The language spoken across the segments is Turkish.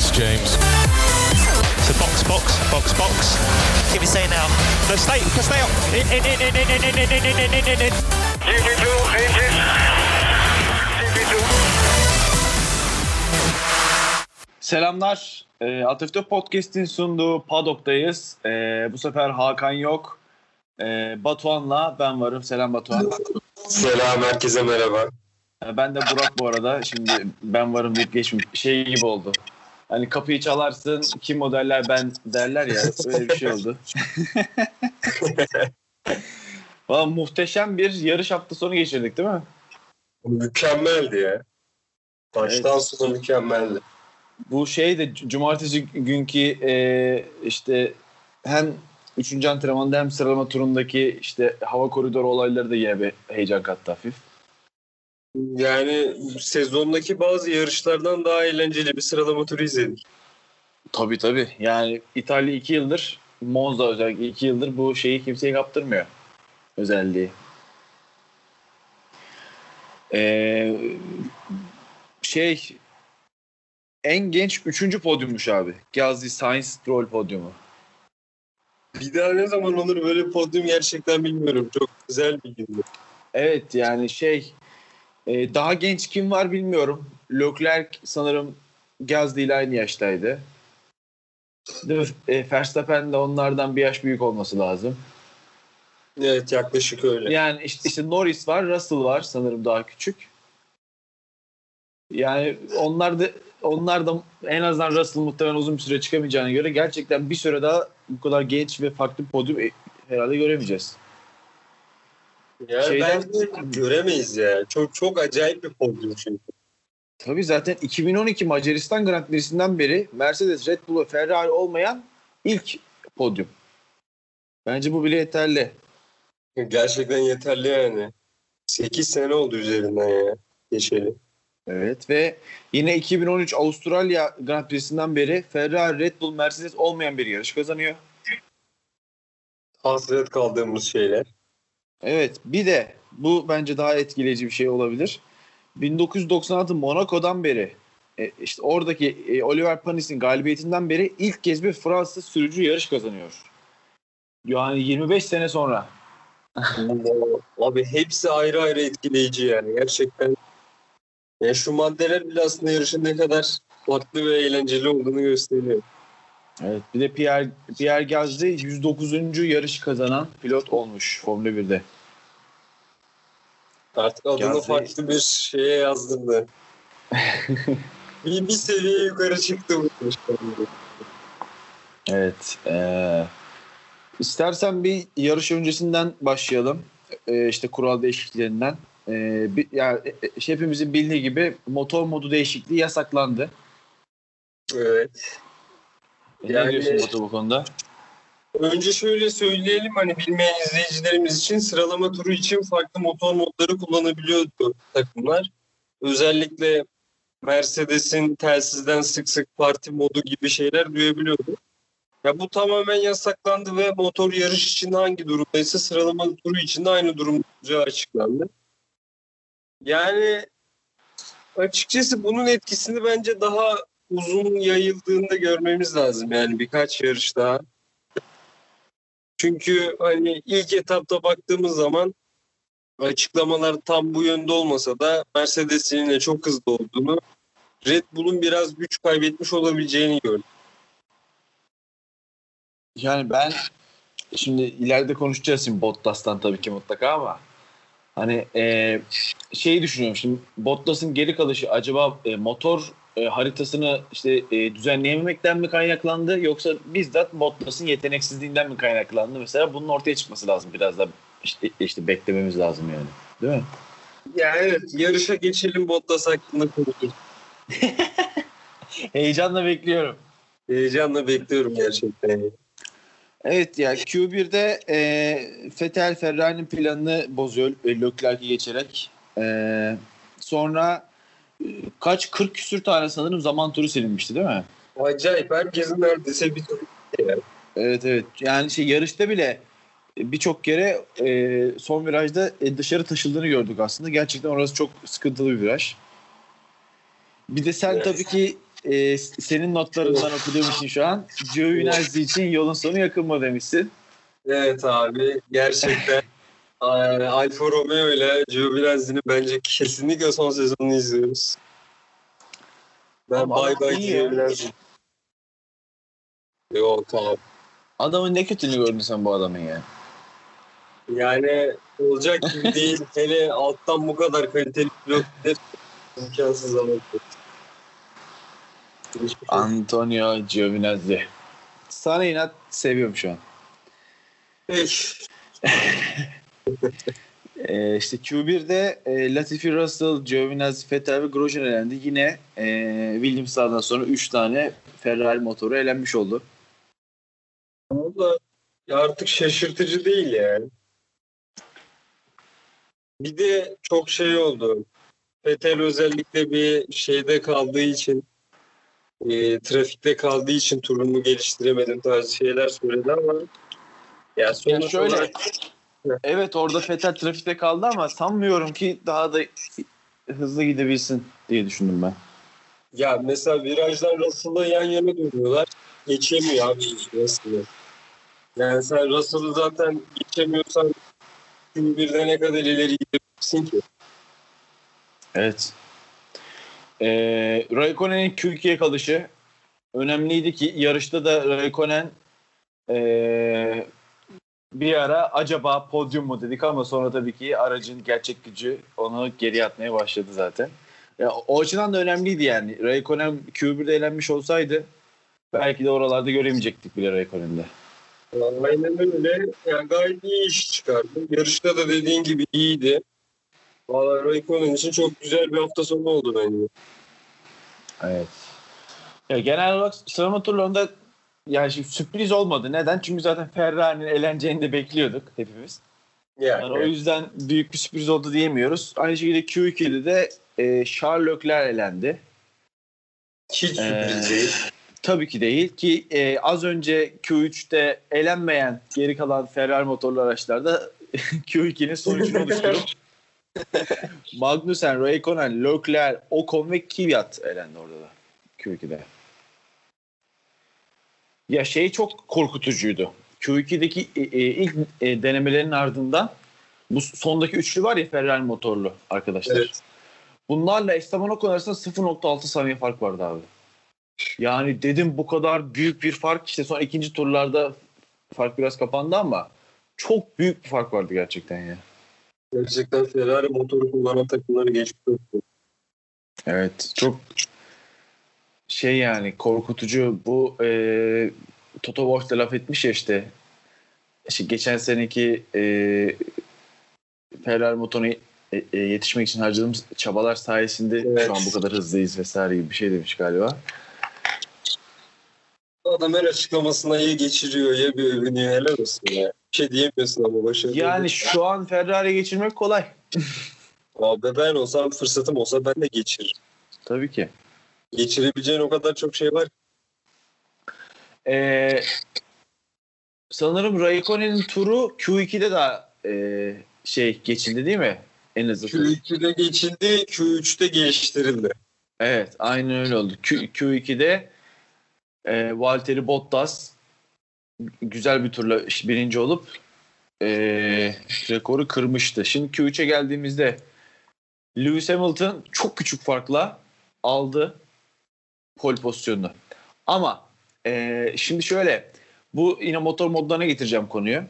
it's James. So box, box, box, box. Give me say now. No, stay, stay up. In, in, in, in, in, in, in, in, in, in, in, in. GP2, engine. GP2. Selamlar. E, Atıfta Podcast'in sunduğu Padok'tayız. E, bu sefer Hakan yok. E, Batuhan'la ben varım. Selam Batuhan. Selam herkese merhaba. E, ben de Burak bu arada. Şimdi ben varım deyip geçmiş. Şey gibi oldu. Hani kapıyı çalarsın kim modeller ben derler ya. Öyle bir şey oldu. Valla muhteşem bir yarış hafta sonu geçirdik değil mi? Mükemmeldi ya. Baştan Evet. sona mükemmeldi. Bu şey de cumartesi günkü e, işte hem 3. antrenmanda hem sıralama turundaki işte hava koridoru olayları da yine bir heyecan kattı hafif. Yani sezondaki bazı yarışlardan daha eğlenceli bir sıralama turu izledik. Tabii tabii. Yani İtalya 2 yıldır Monza özellikle 2 yıldır bu şeyi kimseye kaptırmıyor. Özelliği. Ee, şey en genç 3. podyummuş abi. Gazli Science Stroll podyumu. Bir daha ne zaman olur böyle podyum gerçekten bilmiyorum. Çok güzel bir gündü. Evet yani şey e, daha genç kim var bilmiyorum. Leclerc sanırım Gazli ile aynı yaştaydı. E, Verstappen de onlardan bir yaş büyük olması lazım. Evet yaklaşık öyle. Yani işte, işte Norris var, Russell var sanırım daha küçük. Yani onlar da onlar da en azından Russell muhtemelen uzun bir süre çıkamayacağına göre gerçekten bir süre daha bu kadar genç ve farklı bir podyum e, herhalde göremeyeceğiz. Yani şeyden- bence göremeyiz ya. Çok çok acayip bir podyum çünkü. Tabii zaten 2012 Macaristan Grand Prix'sinden beri Mercedes, Red Bull ve Ferrari olmayan ilk podyum. Bence bu bile yeterli. Gerçekten yeterli yani. 8 sene oldu üzerinden ya. Geçeli. Evet ve yine 2013 Avustralya Grand Prix'sinden beri Ferrari, Red Bull, Mercedes olmayan bir yarış kazanıyor. Hasret kaldığımız şeyler. Evet bir de bu bence daha etkileyici bir şey olabilir. 1996 Monaco'dan beri e, işte oradaki e, Oliver Panis'in galibiyetinden beri ilk kez bir Fransız sürücü yarış kazanıyor. Yani 25 sene sonra. Abi hepsi ayrı ayrı etkileyici yani. Gerçekten ya şu maddeler bile aslında yarışın ne kadar farklı ve eğlenceli olduğunu gösteriyor. Evet bir de Pierre, Pierre Gasly 109. yarış kazanan pilot olmuş Formula 1'de. Artık adını Gasly- farklı bir şeye yazdırdı. bir, bir seviye yukarı çıktı bu. Evet. eee istersen bir yarış öncesinden başlayalım. Eee işte kural değişikliklerinden. Eee bir, yani e, e, hepimizin bildiği gibi motor modu değişikliği yasaklandı. Evet. Yani- Ne diyorsun Batu bu konuda? Önce şöyle söyleyelim hani bilmeyen izleyicilerimiz için sıralama turu için farklı motor modları kullanabiliyordu takımlar. Özellikle Mercedes'in telsizden sık sık parti modu gibi şeyler duyabiliyordu. Ya bu tamamen yasaklandı ve motor yarış için hangi durumdaysa sıralama turu için de aynı durum olacağı açıklandı. Yani açıkçası bunun etkisini bence daha uzun yayıldığında görmemiz lazım yani birkaç yarış daha. Çünkü hani ilk etapta baktığımız zaman açıklamalar tam bu yönde olmasa da Mercedes'in yine çok hızlı olduğunu, Red Bull'un biraz güç kaybetmiş olabileceğini gördük. Yani ben şimdi ileride konuşacağız şimdi Bottas'tan tabii ki mutlaka ama hani eee şeyi düşünüyorum şimdi Bottas'ın geri kalışı acaba e, motor e, haritasını işte e, düzenleyememekten mi kaynaklandı yoksa bizzat Bottas'ın yeteneksizliğinden mi kaynaklandı mesela bunun ortaya çıkması lazım biraz da işte, işte beklememiz lazım yani değil mi? Ya evet yarışa geçelim Bottas hakkında konuşuruz. Heyecanla bekliyorum. Heyecanla bekliyorum gerçekten. Evet ya Q1'de e, Vettel Ferrari'nin planını bozuyor e, Leclerc'i geçerek. E, sonra kaç 40 küsür tane sanırım zaman turu silinmişti değil mi? Acayip herkesin neredeyse bir tur. Evet evet. Yani şey yarışta bile birçok kere e, son virajda e, dışarı taşıldığını gördük aslında. Gerçekten orası çok sıkıntılı bir viraj. Bir de sen Evet. tabii ki e, senin notlarından okuduğum için şu an Giovinazzi için yolun sonu yakın mı demişsin. Evet abi gerçekten Alfa Romeo ile Giovinazzi'nin bence kesinlikle son sezonunu izliyoruz. Ben bay bay. Giovinazzi. Yok abi. Adamın ne kötülüğünü gördün sen bu adamın ya. Yani olacak gibi değil. Hele alttan bu kadar kaliteli pilot imkansız ama. Şey- Antonio Giovinazzi. Sana inat seviyorum şu an. Peki. Ee, işte Q1'de e, Latifi Russell, Giovinazzi, Vettel ve Grosjean elendi. Yine e, Williams'lardan sonra 3 tane Ferrari motoru elenmiş oldu. Valla ya artık şaşırtıcı değil yani. Bir de çok şey oldu. Vettel özellikle bir şeyde kaldığı için e, trafikte kaldığı için turumu geliştiremedim tarzı şeyler söyledi ama ya sonuç Ya şöyle, olarak evet orada Vettel trafikte kaldı ama sanmıyorum ki daha da hızlı gidebilsin diye düşündüm ben. ya mesela virajdan Russell'la yan yana duruyorlar. Geçemiyor abi Russell'ı. Yani sen Russell'ı zaten geçemiyorsan birden ne kadar ileri gidebilirsin ki? Evet. Ee, Raikkonen'in Q2'ye kalışı önemliydi ki yarışta da Raikkonen ee, bir ara acaba podyum mu dedik ama sonra tabii ki aracın gerçek gücü onu geri atmaya başladı zaten. Ya, o açıdan da önemliydi yani. Raikkonen Q1'de elenmiş olsaydı belki de oralarda göremeyecektik bile Raikkonen'de. Aynen öyle. Yani gayet iyi iş çıkardı. Yarışta da dediğin gibi iyiydi. Valla Raikkonen için çok güzel bir hafta sonu oldu bence. Evet. Ya genel olarak sıralama turlarında yani şimdi sürpriz olmadı. Neden? Çünkü zaten Ferrari'nin eleneceğini de bekliyorduk hepimiz. Yani, Yani o yüzden büyük bir sürpriz oldu diyemiyoruz. Aynı şekilde Q2'de de e, Charles Leclerc elendi. hiç Ee, sürpriz değil. Tabii ki değil ki e, az önce Q3'te elenmeyen geri kalan Ferrari motorlu araçlarda Q2'nin sonucunu oluşturup Magnussen, Raikkonen, Leclerc, Ocon ve Kvyat elendi orada da Q2'de. Ya şey çok korkutucuydu. Q2'deki e, e, ilk e, denemelerin ardından bu sondaki üçlü var ya Ferrari motorlu arkadaşlar. Evet. Bunlarla Esteban Ocon arasında 0.6 saniye fark vardı abi. Yani dedim bu kadar büyük bir fark işte son ikinci turlarda fark biraz kapandı ama çok büyük bir fark vardı gerçekten ya. Gerçekten Ferrari motoru kullanan takımları geçmiş. Evet çok şey yani korkutucu bu e, Toto Wolff da laf etmiş ya işte, işte geçen seneki e, Ferrari motoruna e, e, yetişmek için harcadığımız çabalar sayesinde Evet. şu an bu kadar hızlıyız vesaire gibi bir şey demiş galiba. Adam her açıklamasına ya geçiriyor ya bir övünüyor. Helal olsun ya. Bir şey diyemiyorsun ama başarılı. Yani şu an Ferrari geçirmek kolay. Abi ben olsam fırsatım olsa ben de geçiririm. Tabii ki. Geçirebileceğin o kadar çok şey var. Ee, sanırım Raikkonen'in turu Q2'de de e, şey geçildi değil mi? En tur. Q2'de geçildi, Q3'te geliştirildi. Evet, aynen öyle oldu. Q, Q2'de e, Valtteri Bottas güzel bir turla birinci olup e, rekoru kırmıştı. Şimdi Q3'e geldiğimizde Lewis Hamilton çok küçük farkla aldı pole pozisyonunu. Ama e, şimdi şöyle bu yine motor modlarına getireceğim konuyu.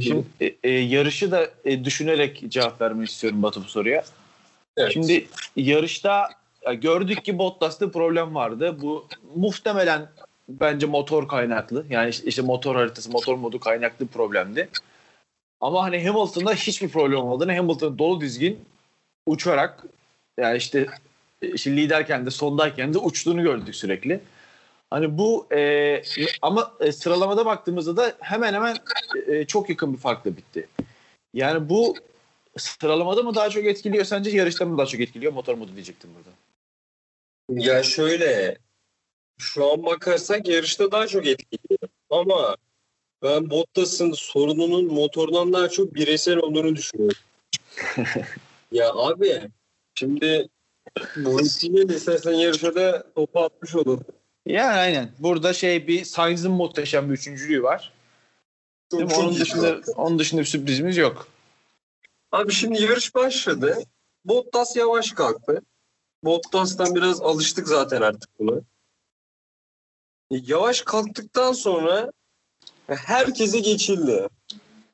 Şimdi e, e, yarışı da e, düşünerek cevap vermek istiyorum Batu bu soruya. Evet. Şimdi yarışta ya gördük ki Bottas'ta problem vardı. Bu muhtemelen bence motor kaynaklı. Yani işte, işte motor haritası, motor modu kaynaklı problemdi. Ama hani Hamilton'da hiçbir problem olmadığını Hamilton dolu dizgin uçarak yani işte, işte liderken de sondayken de uçtuğunu gördük sürekli. Hani bu e, ama e, sıralamada baktığımızda da hemen hemen e, çok yakın bir farkla bitti. Yani bu sıralamada mı daha çok etkiliyor sence yarışta mı daha çok etkiliyor motor modu diyecektim burada. Ya şöyle, şu an bakarsak yarışta daha çok etkili. Ama ben Bottas'ın sorununun motordan daha çok bireysel olduğunu düşünüyorum. ya abi, şimdi Bu vesileyle istersen yarışa da topu atmış olalım. Yani aynen. Burada şey bir Sainz'ın muhteşem bir üçüncülüğü var. Değil mi? Onun dışında onun dışında bir sürprizimiz yok. Abi şimdi yarış başladı. Bottas yavaş kalktı. Bottas'tan biraz alıştık zaten artık buna. E, Yavaş kalktıktan sonra herkese geçildi.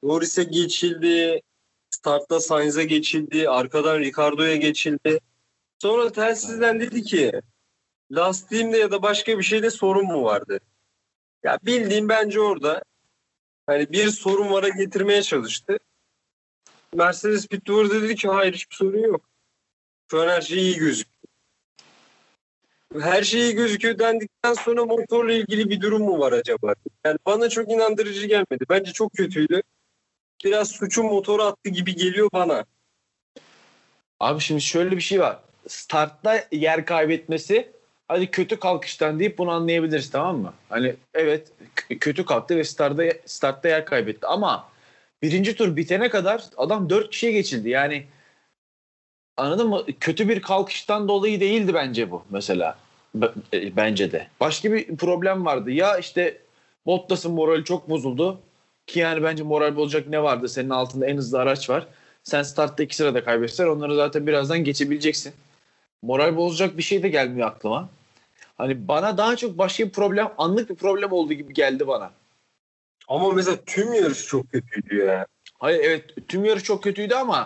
Norris'e geçildi. Startta Sainz'e geçildi. Arkadan Ricardo'ya geçildi. Sonra telsizden dedi ki lastiğimde ya da başka bir şeyde sorun mu vardı? Ya bildiğim bence orada hani bir sorun vara getirmeye çalıştı. Mercedes Pit Duvar'da dedi ki hayır hiçbir sorun yok. Şu an her şey iyi gözüküyor. Her şey iyi gözüküyor dendikten sonra motorla ilgili bir durum mu var acaba? Yani bana çok inandırıcı gelmedi. Bence çok kötüydü. Biraz suçun motoru attı gibi geliyor bana. Abi şimdi şöyle bir şey var. Startta yer kaybetmesi hadi kötü kalkıştan deyip bunu anlayabiliriz tamam mı? Hani evet kötü kalktı ve startta, startta yer kaybetti ama birinci tur bitene kadar adam dört kişiye geçildi. Yani anladın mı? Kötü bir kalkıştan dolayı değildi bence bu mesela. B- e, bence de. Başka bir problem vardı. Ya işte Bottas'ın morali çok bozuldu. Ki yani bence moral bozacak ne vardı? Senin altında en hızlı araç var. Sen startta iki sırada kaybetsen onları zaten birazdan geçebileceksin. Moral bozacak bir şey de gelmiyor aklıma. Hani bana daha çok başka bir problem, anlık bir problem olduğu gibi geldi bana. Ama mesela tüm yarış çok kötüydü ya. Hayır evet tüm yarış çok kötüydü ama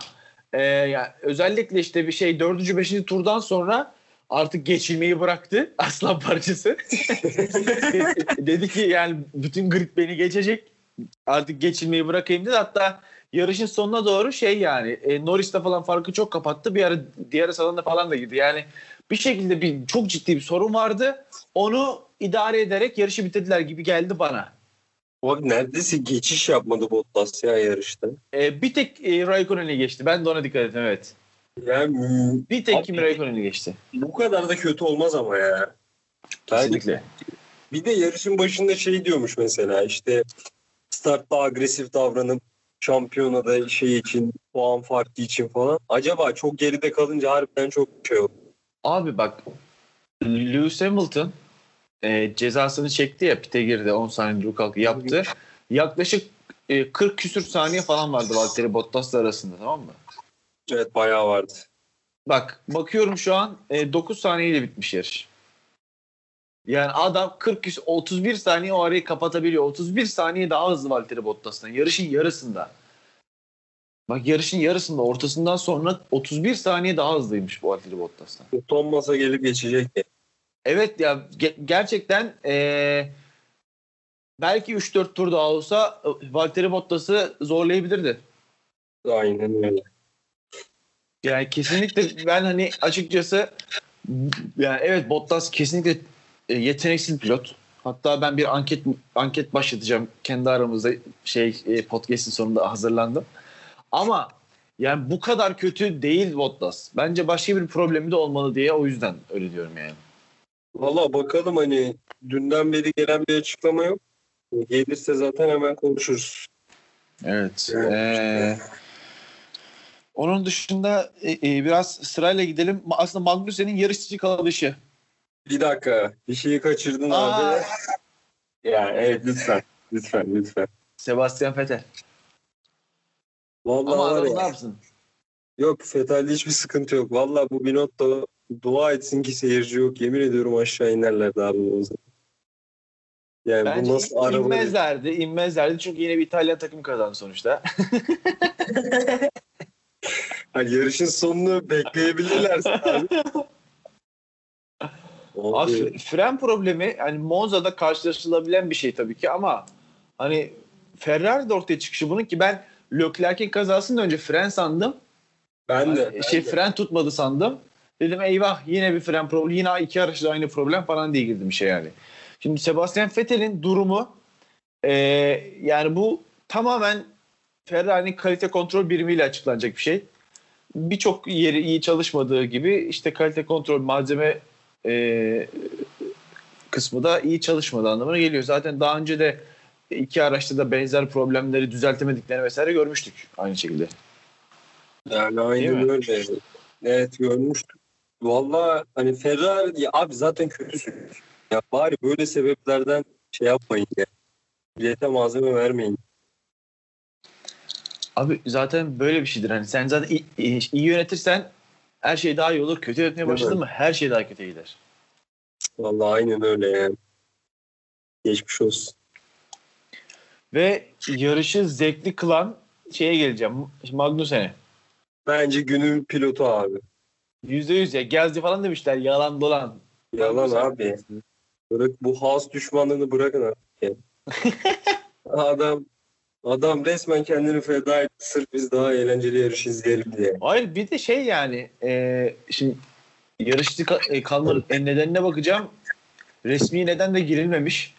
e, yani özellikle işte bir şey dördüncü beşinci turdan sonra artık geçilmeyi bıraktı aslan parçası. dedi ki yani bütün grid beni geçecek artık geçilmeyi bırakayım dedi. Hatta yarışın sonuna doğru şey yani e, Norris'te falan farkı çok kapattı. Bir ara diğer salonda falan da girdi. Yani bir şekilde bir çok ciddi bir sorun vardı. Onu idare ederek yarışı bitirdiler gibi geldi bana. Abi neredeyse geçiş yapmadı Bottas ya yarışta. E, bir tek e, Raikkonen'e geçti. Ben de ona dikkat ettim evet. Yani Bir tek Abi- Kimi Raikkonen'e geçti. bu kadar da kötü olmaz ama ya. Kesinlikle. Bir de yarışın başında şey diyormuş mesela işte startta agresif davranıp şampiyonada şey için puan farkı için falan. Acaba çok geride kalınca harbiden çok şey oldu. Abi bak Lewis Hamilton e, cezasını çekti ya pite girdi 10 saniye dur kalk yaptı. Yaklaşık e, 40 küsür saniye falan vardı Valtteri Bottas'la arasında tamam mı? Evet bayağı vardı. Bak bakıyorum şu an e, 9 saniyeyle bitmiş yarış. Yani adam 40 küsür 31 saniye o arayı kapatabiliyor. 31 saniye daha hızlı Valtteri Bottas'tan. Yarışın yarısında. Bak yarışın yarısında ortasından sonra 31 saniye daha hızlıymış bu Valtteri Bottas'tan. Utanmasa gelip geçecek. Evet ya ge- gerçekten eee, belki 3-4 tur daha olsa e, Valtteri Bottas'ı zorlayabilirdi. Aynen öyle. Yani kesinlikle ben hani açıkçası yani evet Bottas kesinlikle e, yeteneksiz pilot. Hatta ben bir anket anket başlatacağım kendi aramızda şey e, podcast'in sonunda hazırlandım. Ama yani bu kadar kötü değil Bottas. Bence başka bir problemi de olmalı diye o yüzden öyle diyorum yani. Valla bakalım hani dünden beri gelen bir açıklama yok. Gelirse zaten hemen konuşuruz. Evet. Evet. Ee, onun dışında e, e, biraz sırayla gidelim. Aslında Magnussen'in yarışçı kalışı. Bir dakika bir şeyi kaçırdın Aa. abi. Ya evet lütfen. Lütfen lütfen. Sebastian Vettel. Vallahi Ama var adam ya. ne yapsın? Yok Fetal'de hiçbir sıkıntı yok. Vallahi bu Binotto dua etsin ki seyirci yok. Yemin ediyorum aşağı inerlerdi abi o zaman. Yani Bence bu nasıl araba? inmezlerdi. inmezlerdi çünkü yine bir İtalyan takım kazandı sonuçta. Hani yarışın sonunu bekleyebilirlerse abi. Abi, Abi, fre- fren problemi yani Monza'da karşılaşılabilen bir şey tabii ki ama hani Ferrari de ortaya çıkışı bunun ki ben Leclerc'in kazasından önce fren sandım. ben de. Hani şey ben de. fren tutmadı sandım. Dedim eyvah yine bir fren problemi. Yine iki araçta aynı problem falan diye girdim işe yani. Şimdi Sebastian Vettel'in durumu e, yani bu tamamen Ferrari'nin kalite kontrol birimiyle açıklanacak bir şey. Birçok yeri iyi çalışmadığı gibi işte kalite kontrol malzeme e, kısmı da iyi çalışmadığı anlamına geliyor. Zaten daha önce de iki araçta da benzer problemleri düzeltemediklerini vesaire görmüştük aynı şekilde. Yani Değil aynen mi? öyle. Evet görmüştüm. Valla hani Ferrari ya abi zaten kötüsün. Ya bari böyle sebeplerden şey yapmayın ya. Bilete malzeme vermeyin. Abi zaten böyle bir şeydir. Hani sen zaten iyi- iyi yönetirsen her şey daha iyi olur. Kötü yönetmeye mi? mı her şey daha kötüye gider. Valla aynen öyle yani. Geçmiş olsun. Ve yarışı zevkli kılan şeye geleceğim. Magnussen'e. Bence günün pilotu abi. Yüzde yüz ya. Geldi falan demişler. Yalan dolan. Yalan Magnussen. abi. Bırak bu has düşmanlığını bırakın ya. adam adam resmen kendini feda etti sırf biz daha eğlenceli yarış izleyelim diye. Hayır bir de şey yani e, şimdi yarışçı ka- e, kalmanın en nedenine bakacağım. Resmi neden de girilmemiş.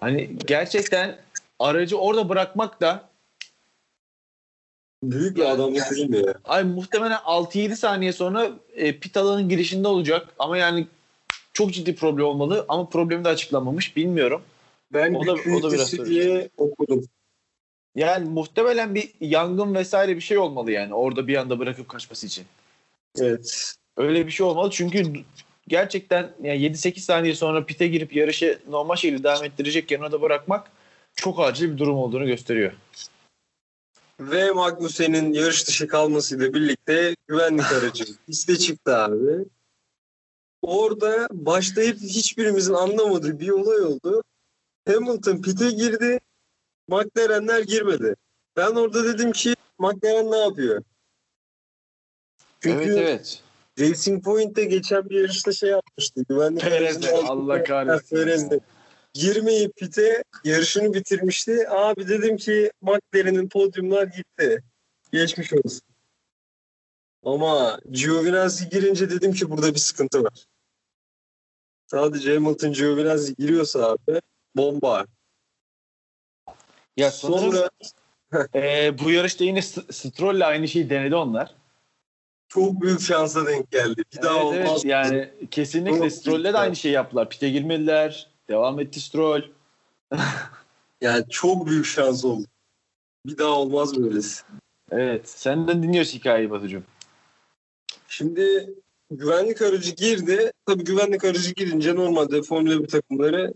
Hani gerçekten aracı orada bırakmak da Büyük bir Yani- adamlık değil mi ya? ay muhtemelen 6-7 saniye sonra e, pit alanın girişinde olacak ama yani çok ciddi problem olmalı ama problemi de açıklanmamış bilmiyorum. Ben O da- o da biraz diye okudum. Yani muhtemelen bir yangın vesaire bir şey olmalı yani orada bir anda bırakıp kaçması için. Evet. Öyle bir şey olmalı çünkü gerçekten yani 7-8 saniye sonra pite girip yarışı normal şekilde devam ettirecekken orada bırakmak çok acil bir durum olduğunu gösteriyor. Ve Magnussen'in yarış dışı kalmasıyla birlikte güvenlik aracı piste çıktı abi. Orada başlayıp hiçbirimizin anlamadığı bir olay oldu. Hamilton pite girdi. McLaren'ler girmedi. Ben orada dedim ki McLaren ne yapıyor? Çünkü evet. Racing Point'te geçen bir yarışta şey yapmıştı. Güvenlik Perez'de, Allah kahretsin. Perez'de. Girmeyip pite yarışını bitirmişti. Abi dedim ki McLaren'in podyumlar gitti. Geçmiş olsun. Ama Giovinazzi girince dedim ki burada bir sıkıntı var. Sadece Hamilton Giovinazzi giriyorsa abi bomba. Ya sanırım Sonra e, bu yarışta yine Stroll'le aynı şeyi denedi onlar. çok büyük şansa denk geldi. Bir daha Evet, evet. olmaz. Yani kesinlikle Stroll'le de aynı şeyi yaptılar. Pite girmediler. Devam etti Stroll. Yani çok büyük şans oldu. Bir daha olmaz böylesi. Evet. Senden dinliyoruz hikayeyi Batucuğum. Şimdi güvenlik aracı girdi. Tabii güvenlik aracı girince normalde Formula 1 takımları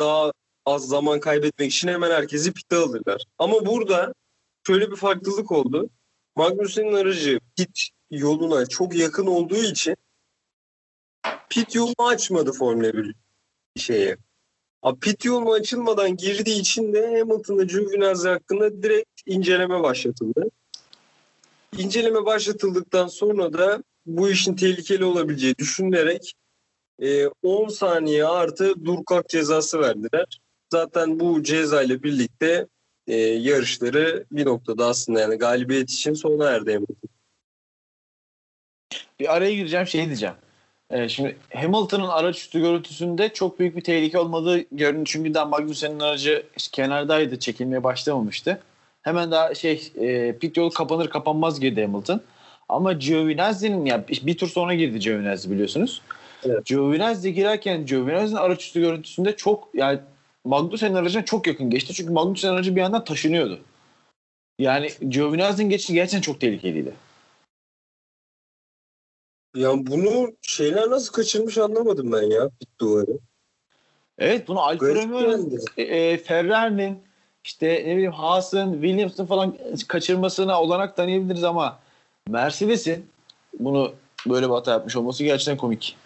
daha az zaman kaybetmek için hemen herkesi pite alırlar. Ama burada şöyle bir farklılık oldu. Magnussen'in aracı pit yoluna çok yakın olduğu için pit yolunu açmadı Formula 1 şeye. Abi pit yolunu açılmadan girdiği için de Hamilton'la Giovinazzi hakkında direkt inceleme başlatıldı. İnceleme başlatıldıktan sonra da bu işin tehlikeli olabileceği düşünülerek e, 10 saniye artı dur kalk cezası verdiler. Zaten bu ceza ile birlikte e, yarışları bir noktada aslında yani galibiyet için sona erdi Hamilton. Bir araya gireceğim şey diyeceğim. Ee, şimdi Hamilton'ın araç üstü görüntüsünde çok büyük bir tehlike olmadığı görünüyor. Çünkü daha Magnussen'in aracı kenardaydı. Çekilmeye başlamamıştı. Hemen daha şey e, pit yolu kapanır kapanmaz girdi Hamilton. Ama Giovinazzi'nin ya bir, bir tur sonra girdi Giovinazzi biliyorsunuz. Evet. Giovinazzi girerken Giovinazzi'nin araç üstü görüntüsünde çok yani Magnussen'in aracına çok yakın geçti. Çünkü Magnussen'in aracı bir yandan taşınıyordu. Yani Giovinazzi'nin geçişi gerçekten çok tehlikeliydi. Yani bunu şeyler nasıl kaçırmış anlamadım ben ya pit duvarı. Evet bunu Alfa Romeo'nun e, e, Ferrari'nin işte ne bileyim Haas'ın, Williams'ın falan kaçırmasına olanak tanıyabiliriz ama Mercedes'in bunu böyle bir hata yapmış olması gerçekten komik.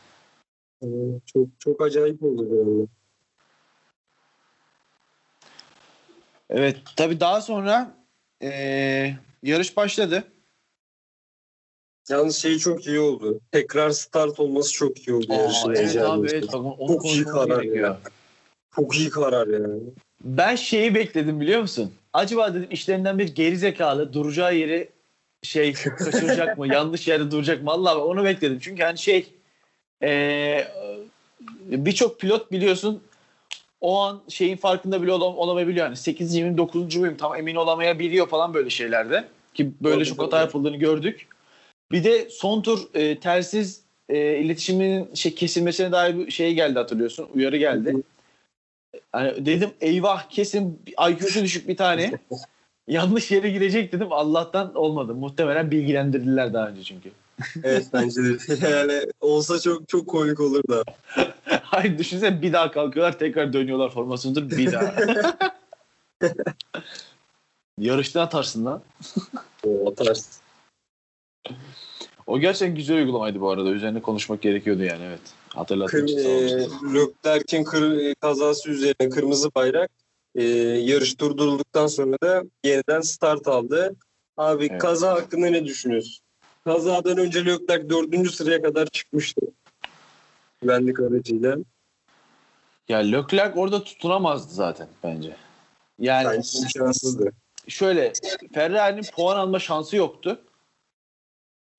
Çok çok acayip oldu yani. Evet tabii daha sonra e, yarış başladı. Yalnız şey çok iyi oldu. Tekrar start olması çok iyi oldu yarışın. evet abi evet onu Çok iyi karar gerekiyor. ya. Çok iyi karar yani. Ben şeyi bekledim biliyor musun? Acaba dedim işlerinden bir gerizekalı duracağı yeri şey kaçıracak mı? yanlış yerde duracak mı? Allah onu bekledim. Çünkü hani şey eee, birçok pilot biliyorsun o an şeyin farkında bile olam- olamayabiliyor. Yani 8. miyim 9. muyum tam emin olamayabiliyor falan böyle şeylerde. Ki böyle çok hata yapıldığını gördük. Bir de son tur e, telsiz e, iletişimin şey kesilmesine dair bir şey geldi hatırlıyorsun. Uyarı geldi. Hani dedim eyvah kesin IQ'su düşük bir tane. Yanlış yere girecek dedim. Allah'tan olmadı. Muhtemelen bilgilendirdiler daha önce çünkü. Evet bence de. Yani olsa çok çok komik olur da. Hayır düşünsene bir daha kalkıyorlar tekrar dönüyorlar formasyonudur bir daha. Yarışta atarsın lan. O tarz. O gerçekten güzel uygulamaydı bu arada. Üzerine konuşmak gerekiyordu yani evet. Hatırlattığın için e, Leclerc'in kır, kazası üzerine kırmızı bayrak e, yarış durdurulduktan sonra da yeniden start aldı. Abi Evet. kaza hakkında ne düşünüyorsun? Kazadan önce Leclerc dördüncü sıraya kadar çıkmıştı. Güvenlik aracıyla. Ya Leclerc orada tutunamazdı zaten bence. Yani Bence imkansızdı. şöyle Ferrari'nin puan alma şansı yoktu.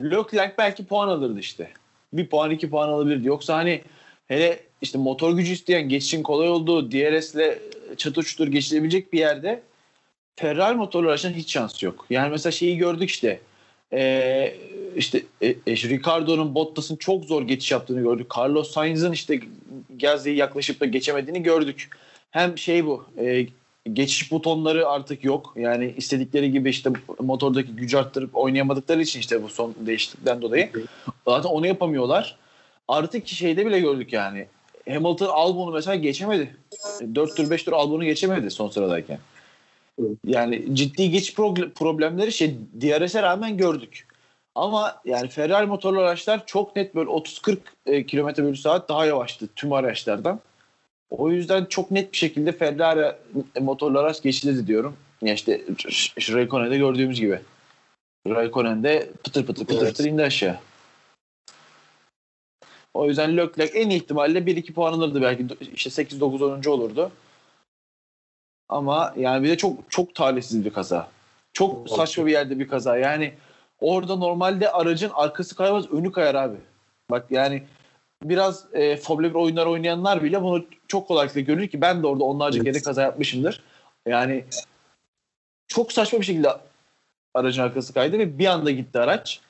Leclerc belki puan alırdı işte. Bir puan iki puan alabilirdi. Yoksa hani hele işte motor gücü isteyen geçişin kolay olduğu DRS'le çatır çutur geçilebilecek bir yerde Ferrari motorlu araçların hiç şansı yok. Yani mesela şeyi gördük işte ee, işte e, e, Ricardo'nun Bottas'ın çok zor geçiş yaptığını gördük. Carlos Sainz'ın işte Gazze'yi yaklaşıp da geçemediğini gördük. Hem şey bu e, geçiş butonları artık yok. Yani istedikleri gibi işte motordaki gücü arttırıp oynayamadıkları için işte bu son değişiklikten dolayı. Zaten onu yapamıyorlar. Artık şeyde bile gördük yani. Hamilton Albon'u mesela geçemedi. 4 tur 5 tur Albon'u geçemedi son sıradayken. Yani ciddi geç problemleri şey DRS'e rağmen gördük. Ama yani Ferrari motorlu araçlar çok net böyle 30-40 e, km bölü saat daha yavaştı tüm araçlardan. O yüzden çok net bir şekilde Ferrari motorlu araç geçildi diyorum. Ya işte Raikkonen'de gördüğümüz gibi. Raikkonen'de pıtır pıtır pıtır Evet. pıtır indi aşağı. O yüzden Leclerc en ihtimalle 1-2 puan alırdı belki. işte 8-9 10. olurdu. Ama yani bir de çok çok talihsiz bir kaza. Çok saçma bir yerde bir kaza. Yani orada normalde aracın arkası kaymaz önü kayar abi. Bak yani biraz e, Formula 1 oyunlar oynayanlar bile bunu çok kolaylıkla görür ki ben de orada onlarca Evet. kere kaza yapmışımdır. Yani çok saçma bir şekilde aracın arkası kaydı ve bir anda gitti araç.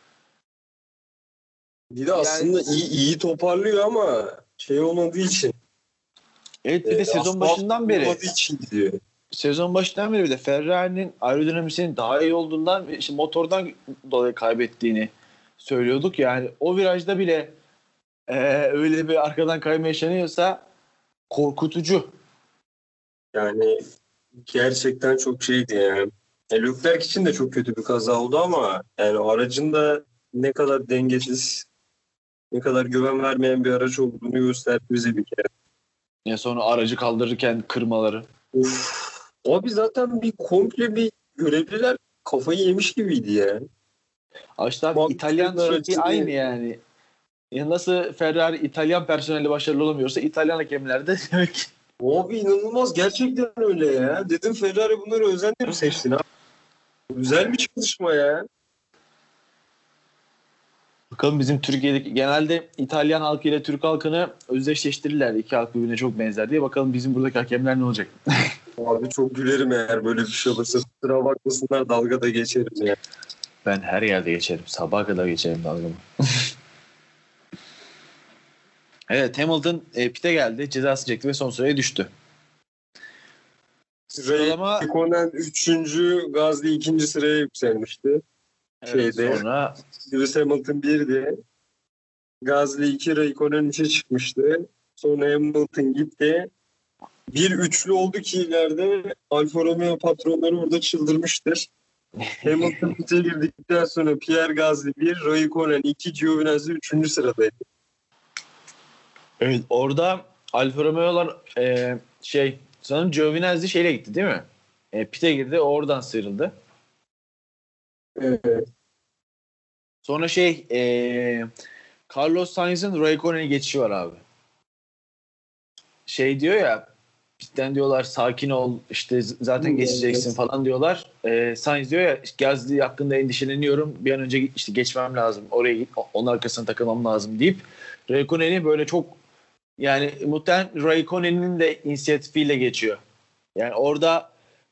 Bir de aslında iyi, iyi toparlıyor ama şey olmadığı için. Evet bir e, de sezon asfalt başından beri olmadığı için gidiyor. Sezon başından beri bir de Ferrari'nin aerodinamisinin daha iyi olduğundan işte motordan dolayı kaybettiğini söylüyorduk. Yani o virajda bile e, öyle bir arkadan kayma yaşanıyorsa korkutucu. Yani gerçekten çok şeydi yani. E, Leclerc için de çok kötü bir kaza oldu ama yani aracın da ne kadar dengesiz, ne kadar güven vermeyen bir araç olduğunu gösterdi bize bir kere. Ya sonra aracı kaldırırken kırmaları. Uf. Abi zaten bir komple bir görevliler kafayı yemiş gibiydi. Aa İşte abi Bak, İtalyan aracı- aynı yani. Ya nasıl Ferrari İtalyan personeli başarılı olamıyorsa İtalyan hakemler de demek ki Abi inanılmaz gerçekten öyle ya. Dedim Ferrari bunları özenle mi seçtin abi? Güzel bir çalışma ya. Bakalım bizim Türkiye'deki genelde İtalyan halkı ile Türk halkını özdeşleştirirler. İki halk birbirine çok benzer diye. Bakalım bizim buradaki hakemler ne olacak? Abi çok gülerim eğer böyle bir şey olursa. Kusura bakmasınlar dalga da geçerim ya. Ben her yerde geçerim. Sabaha kadar geçerim dalgamı. evet Hamilton e, pite geldi. Cezası çekti ve son sıraya düştü. Sıralama Raikkonen 3. Gazli 2. sıraya yükselmişti. evet, şeyde- sonra Lewis Hamilton 1'di. Gazli 2, Raikkonen 3'e çıkmıştı. Sonra Hamilton gitti. Bir üçlü oldu ki ileride Alfa Romeo patronları orada çıldırmıştır. Hamilton pite girdikten sonra Pierre Gasly 1, Raikkonen 2, Giovinazzi 3. sıradaydı. evet, orada Alfa Romeo'lar e, şey sanırım Giovinazzi şeyle gitti değil mi? E, pite girdi. Oradan sıyrıldı. Evet. Sonra şey e, Carlos Sainz'in Raikkonen'e geçişi var abi. Şey diyor ya pitten diyorlar sakin ol işte zaten Hmm, geçeceksin evet. falan diyorlar. E, Sainz diyor ya Gasly hakkında endişeleniyorum. Bir an önce işte geçmem lazım. Oraya onun arkasına takılmam lazım deyip Raikkonen'i böyle çok yani muhtemelen Raikkonen'in de inisiyatifiyle geçiyor. Yani orada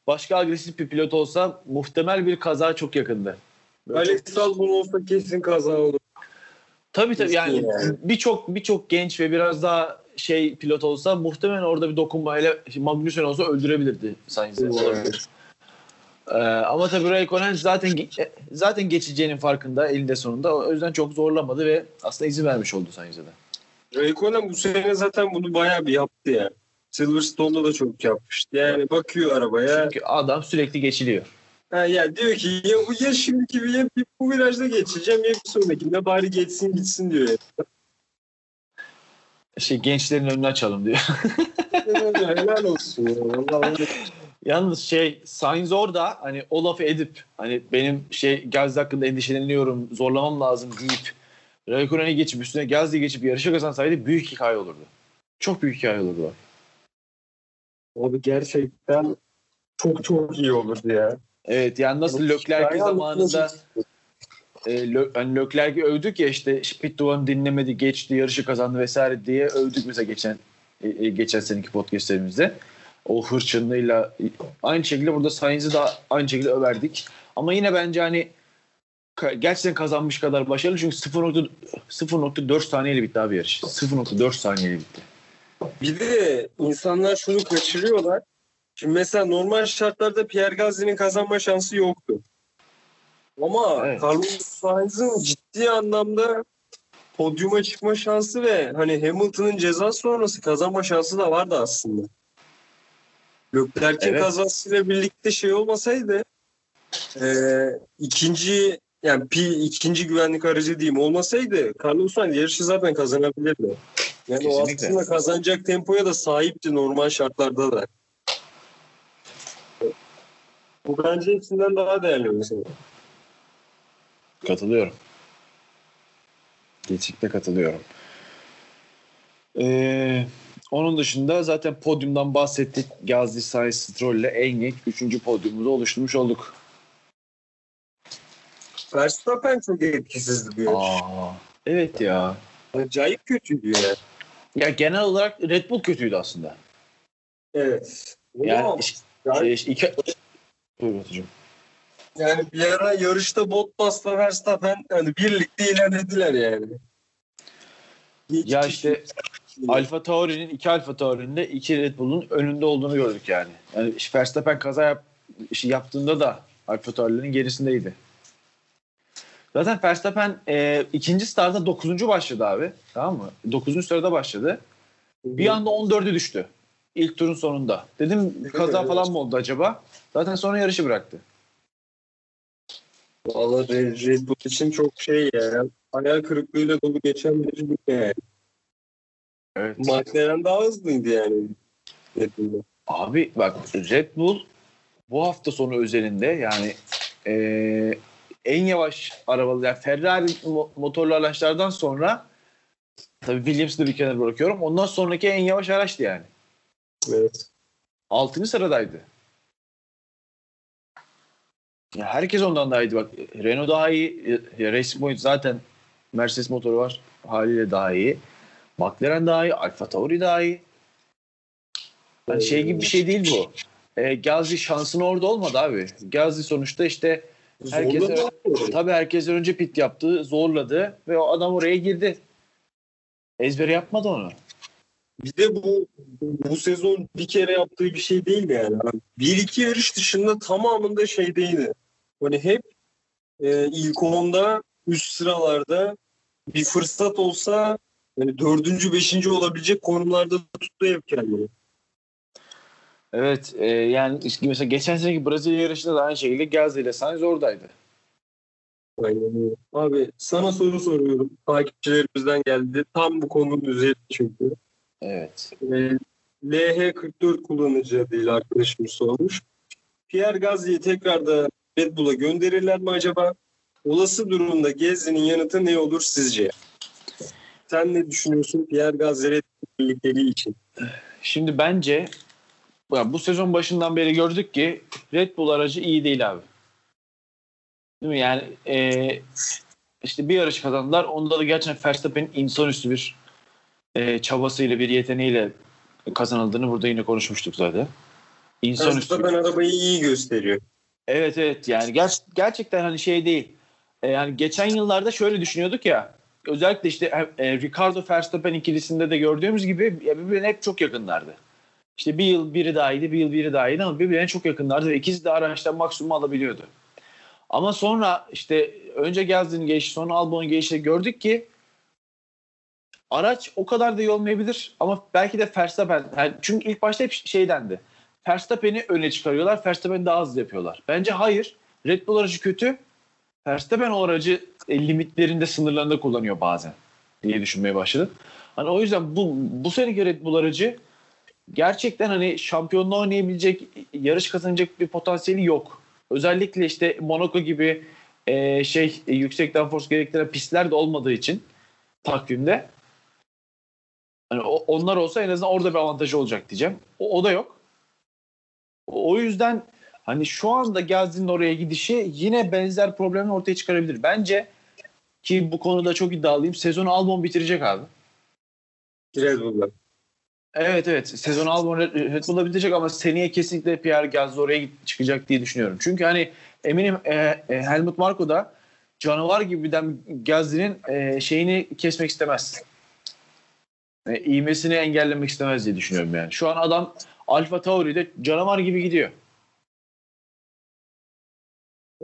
başka agresif bir pilot olsa muhtemel bir kaza çok yakındı. Böyle çok- Alex Albon olsa kesin kaza olur. Tabii tabii yani yani. birçok birçok genç ve biraz daha şey pilot olsa muhtemelen orada bir dokunmayla Magnussen olsa öldürebilirdi Sainz'i. Olabilir. Ee, ama tabii Raikkonen zaten ge- zaten geçeceğinin farkında elinde sonunda. O yüzden çok zorlamadı ve aslında izin vermiş oldu Sainz'e de. Raikkonen bu sene zaten bunu bayağı bir yaptı ya. Silverstone'da da çok yapmıştı. Yani bakıyor arabaya. Çünkü adam sürekli geçiliyor. Ha, ya diyor ki ya ya şimdiki bir ya bu virajda geçeceğim ya bir sonrakinde bari geçsin gitsin diyor. Şey gençlerin önünü açalım diyor. Helal olsun ya. Vallahi Yalnız şey Sainz orada hani o lafı edip hani benim şey Gazze hakkında endişeleniyorum zorlamam lazım deyip Raikkonen'e geçip üstüne Gazze'yi geçip yarışı kazansaydı büyük hikaye olurdu. Çok büyük hikaye olurdu. bak. Abi gerçekten çok çok iyi olurdu ya. Evet yani nasıl Leclerc zamanında e, Lö, hani övdük ya işte pit duvarını dinlemedi, geçti, yarışı kazandı vesaire diye övdük mesela geçen e, e, geçen seneki podcastlerimizde. O hırçınlığıyla aynı şekilde burada Sainz'i da aynı şekilde överdik. Ama yine bence hani gerçekten kazanmış kadar başarılı çünkü 0.4 0.4 saniyeyle bitti abi yarış. 0.4 saniyeyle bitti. Bir de insanlar şunu kaçırıyorlar. Şimdi mesela normal şartlarda Pierre Gasly'nin kazanma şansı yoktu. Ama Evet. Carlos Sainz'ın ciddi anlamda podyuma çıkma şansı ve hani Hamilton'ın ceza sonrası kazanma şansı da vardı aslında. Leclerc'in Evet. kazasıyla birlikte şey olmasaydı eee, ikinci yani P, ikinci güvenlik aracı diyeyim olmasaydı Carlos Sainz yarışı zaten kazanabilirdi. Yani o Kesinlikle. aslında kazanacak tempoya da sahipti normal şartlarda da. Bu bence hepsinden daha değerli mesela. Katılıyorum. Kesinlikle katılıyorum. Ee, onun dışında zaten podyumdan bahsettik. Gazli Sainz Stroll ile en genç 3. podyumumuzu oluşturmuş olduk. Verstappen çok etkisizdi bu yarış. Aa, evet ya. Acayip kötüydü yani. Ya genel olarak Red Bull kötüydü aslında. Evet. İş- yani, şey, işte iki... Buyur Batucuğum. Yani bir ara yarışta Bottas'la Verstappen hani birlikte ilerlediler yani. Ya işte Alfa Tauri'nin iki Alfa Tauri'nin de iki Red Bull'un önünde olduğunu gördük yani. Yani Verstappen kaza yap, yaptığında da Alfa Tauri'lerin gerisindeydi. Zaten Verstappen e, ikinci startta 9. başladı abi. Tamam mı? 9. sırada başladı. Bir anda 14'e düştü. İlk turun sonunda. Dedim kaza falan mı oldu acaba? Zaten sonra yarışı bıraktı. Valla Red, Red Bull için çok şey ya. Hayal kırıklığıyla dolu geçen bir yarış yani. Evet. McLaren daha hızlıydı yani. Red Bull'da. Abi bak Red Bull bu hafta sonu özelinde yani eee, en yavaş arabalı yani Ferrari mo- motorlu araçlardan sonra tabii Williams'ı bir kenara bırakıyorum. Ondan sonraki en yavaş araçtı yani. Evet. 6. sıradaydı. Ya herkes ondan daha iyiydi. Bak Renault daha iyi. Ya Racing Point zaten Mercedes motoru var. Haliyle daha iyi. McLaren daha iyi. Alfa Tauri daha iyi. Yani şey gibi bir şey değil bu. E, Gazi şansın orada olmadı abi. Gazi sonuçta işte Zorla tabii herkesten önce pit yaptı, zorladı ve o adam oraya girdi. Ezbere yapmadı onu. Bir de bu bu sezon bir kere yaptığı bir şey değildi yani. Bir iki yarış dışında tamamında şeydeydi. Hani hep e, ilk onda üst sıralarda bir fırsat olsa yani dördüncü, beşinci olabilecek konumlarda tuttu hep kendini. Evet e, yani mesela geçen seneki Brezilya yarışında da aynı şekilde Gazi ile Sainz oradaydı. Aynen. Abi sana soru soruyorum. Takipçilerimizden geldi. Tam bu konunun üzerine çünkü. Evet. Ee, LH44 kullanıcı adıyla arkadaşımız sormuş. Pierre Gasly'yi tekrar da Red Bull'a gönderirler mi acaba? Olası durumda Gezli'nin yanıtı ne olur sizce? Sen ne düşünüyorsun Pierre Gasly Red Bull için? Şimdi bence ya bu sezon başından beri gördük ki Red Bull aracı iyi değil abi. Değil mi? Yani e, işte bir yarış kazandılar. Onda da gerçekten Verstappen'in insanüstü bir e, çabasıyla, bir yeteneğiyle kazanıldığını burada yine konuşmuştuk zaten. İnsanüstü. Verstappen arabayı iyi gösteriyor. Evet evet yani ger- gerçekten hani şey değil. E, yani geçen yıllarda şöyle düşünüyorduk ya. Özellikle işte e, Ricardo Verstappen ikilisinde de gördüğümüz gibi birbirine hep çok yakınlardı. işte bir yıl biri daha iyiydi, bir yıl biri daha iyiydi ama birbirlerine çok yakınlardı ve ikisi de araçtan maksimum alabiliyordu. Ama sonra işte önce Gazdin geçti, sonra Albon geçti. Gördük ki araç o kadar da iyi olmayabilir ama belki de Verstappen. Yani çünkü ilk başta hep şey dendi. Verstappen'i öne çıkarıyorlar. Verstappen'i daha hızlı yapıyorlar. Bence hayır. Red Bull aracı kötü. Verstappen o aracı e, limitlerinde, sınırlarında kullanıyor bazen diye düşünmeye başladım. Hani o yüzden bu bu seneki Red Bull aracı gerçekten hani şampiyonluğa oynayabilecek, yarış kazanacak bir potansiyeli yok. Özellikle işte Monaco gibi e, şey e, yüksek downforce gerektiren pistler de olmadığı için takvimde hani onlar olsa en azından orada bir avantajı olacak diyeceğim. O, o da yok. O, yüzden hani şu anda Gazi'nin oraya gidişi yine benzer problemler ortaya çıkarabilir. Bence ki bu konuda çok iddialıyım. Sezonu Albon bitirecek abi. Red Bull'da. Evet evet. Sezon Albon Red Bull'da bitecek ama seneye kesinlikle Pierre Gasly oraya çıkacak diye düşünüyorum. Çünkü hani eminim e, e, Helmut Marko da canavar gibi birden Gasly'nin e, şeyini kesmek istemez. E, ivmesini engellemek istemez diye düşünüyorum yani. Şu an adam Alfa Tauri'de canavar gibi gidiyor.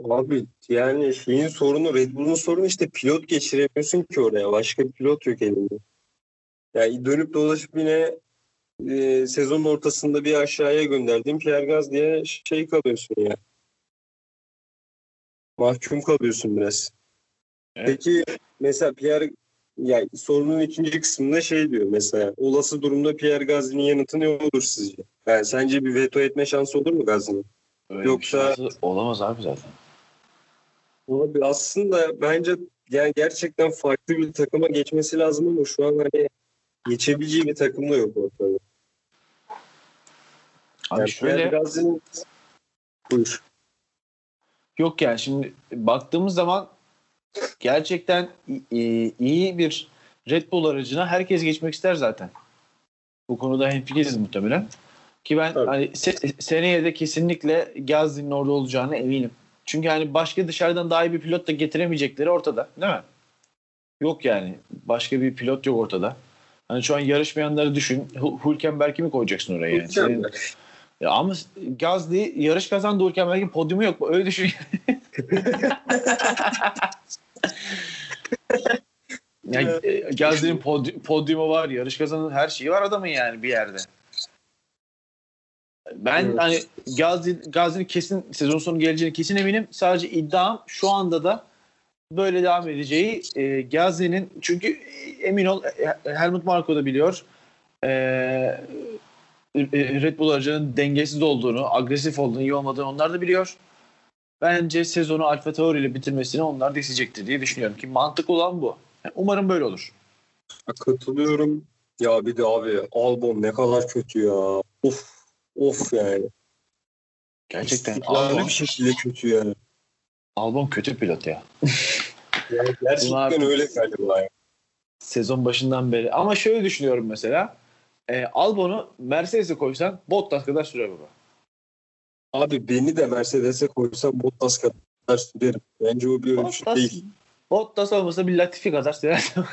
Abi yani şeyin sorunu Red Bull'un sorunu işte pilot geçiremiyorsun ki oraya. Başka bir pilot yok elinde. Yani dönüp dolaşıp yine e, sezonun ortasında bir aşağıya gönderdiğin Pierre Gasly'ye şey kalıyorsun ya. Mahkum kalıyorsun biraz. Evet. Peki mesela Pierre yani sorunun ikinci kısmında şey diyor mesela olası durumda Pierre Gasly'nin yanıtı ne olur sizce? Yani sence bir veto etme şansı olur mu Gasly'nin? Yoksa- olamaz abi zaten. Abi aslında bence yani gerçekten farklı bir takıma geçmesi lazım ama şu an hani geçebileceği bir takım da yok ortada. Abi Yani şöyle Pierre Gasly'nin Buyur. Yok yani şimdi baktığımız zaman gerçekten iyi bir Red Bull aracına herkes geçmek ister zaten. Bu konuda hemfikiriz muhtemelen. Ki ben Tabii. hani se- seneye de kesinlikle Gasly'nin orada olacağına eminim. Çünkü hani başka dışarıdan daha iyi bir pilot da getiremeyecekleri ortada. Değil mi? Yok yani. Başka bir pilot yok ortada. Hani şu an yarışmayanları düşün. Hülkenberg'i mi koyacaksın oraya? Yani? Senin- ya ama Gazli yarış kazandı Hülkenberg'in podyumu yok. Öyle düşün. yani e, Gazli'nin pody- podyumu var, yarış kazanan her şeyi var adamın yani bir yerde. Ben Evet. hani Gazli'nin kesin sezon sonu geleceğine kesin eminim. Sadece iddiam şu anda da böyle devam edeceği e, Gazli'nin çünkü emin ol e, Helmut Marko da biliyor. E, e, Red Bull aracının dengesiz olduğunu, agresif olduğunu, iyi olmadığını onlar da biliyor. Bence sezonu Alfa Tauri ile bitirmesini onlar da isteyecektir diye düşünüyorum ki mantıklı olan bu. Yani umarım böyle olur. Katılıyorum. Ya bir de abi Albon ne kadar kötü ya. Of of yani. Gerçekten Albon, bir şekilde kötü yani. Albon kötü pilot ya. yani gerçekten Bunlar- öyle galiba ya. Sezon başından beri. Ama şöyle düşünüyorum mesela. E, Albon'u Mercedes'e koysan Bottas kadar sürer baba. Abi beni de Mercedes'e koysan Bottas kadar sürerim. Bence o bir ölçüt Bottas, değil. Bottas olmasa bir Latifi kadar sürer.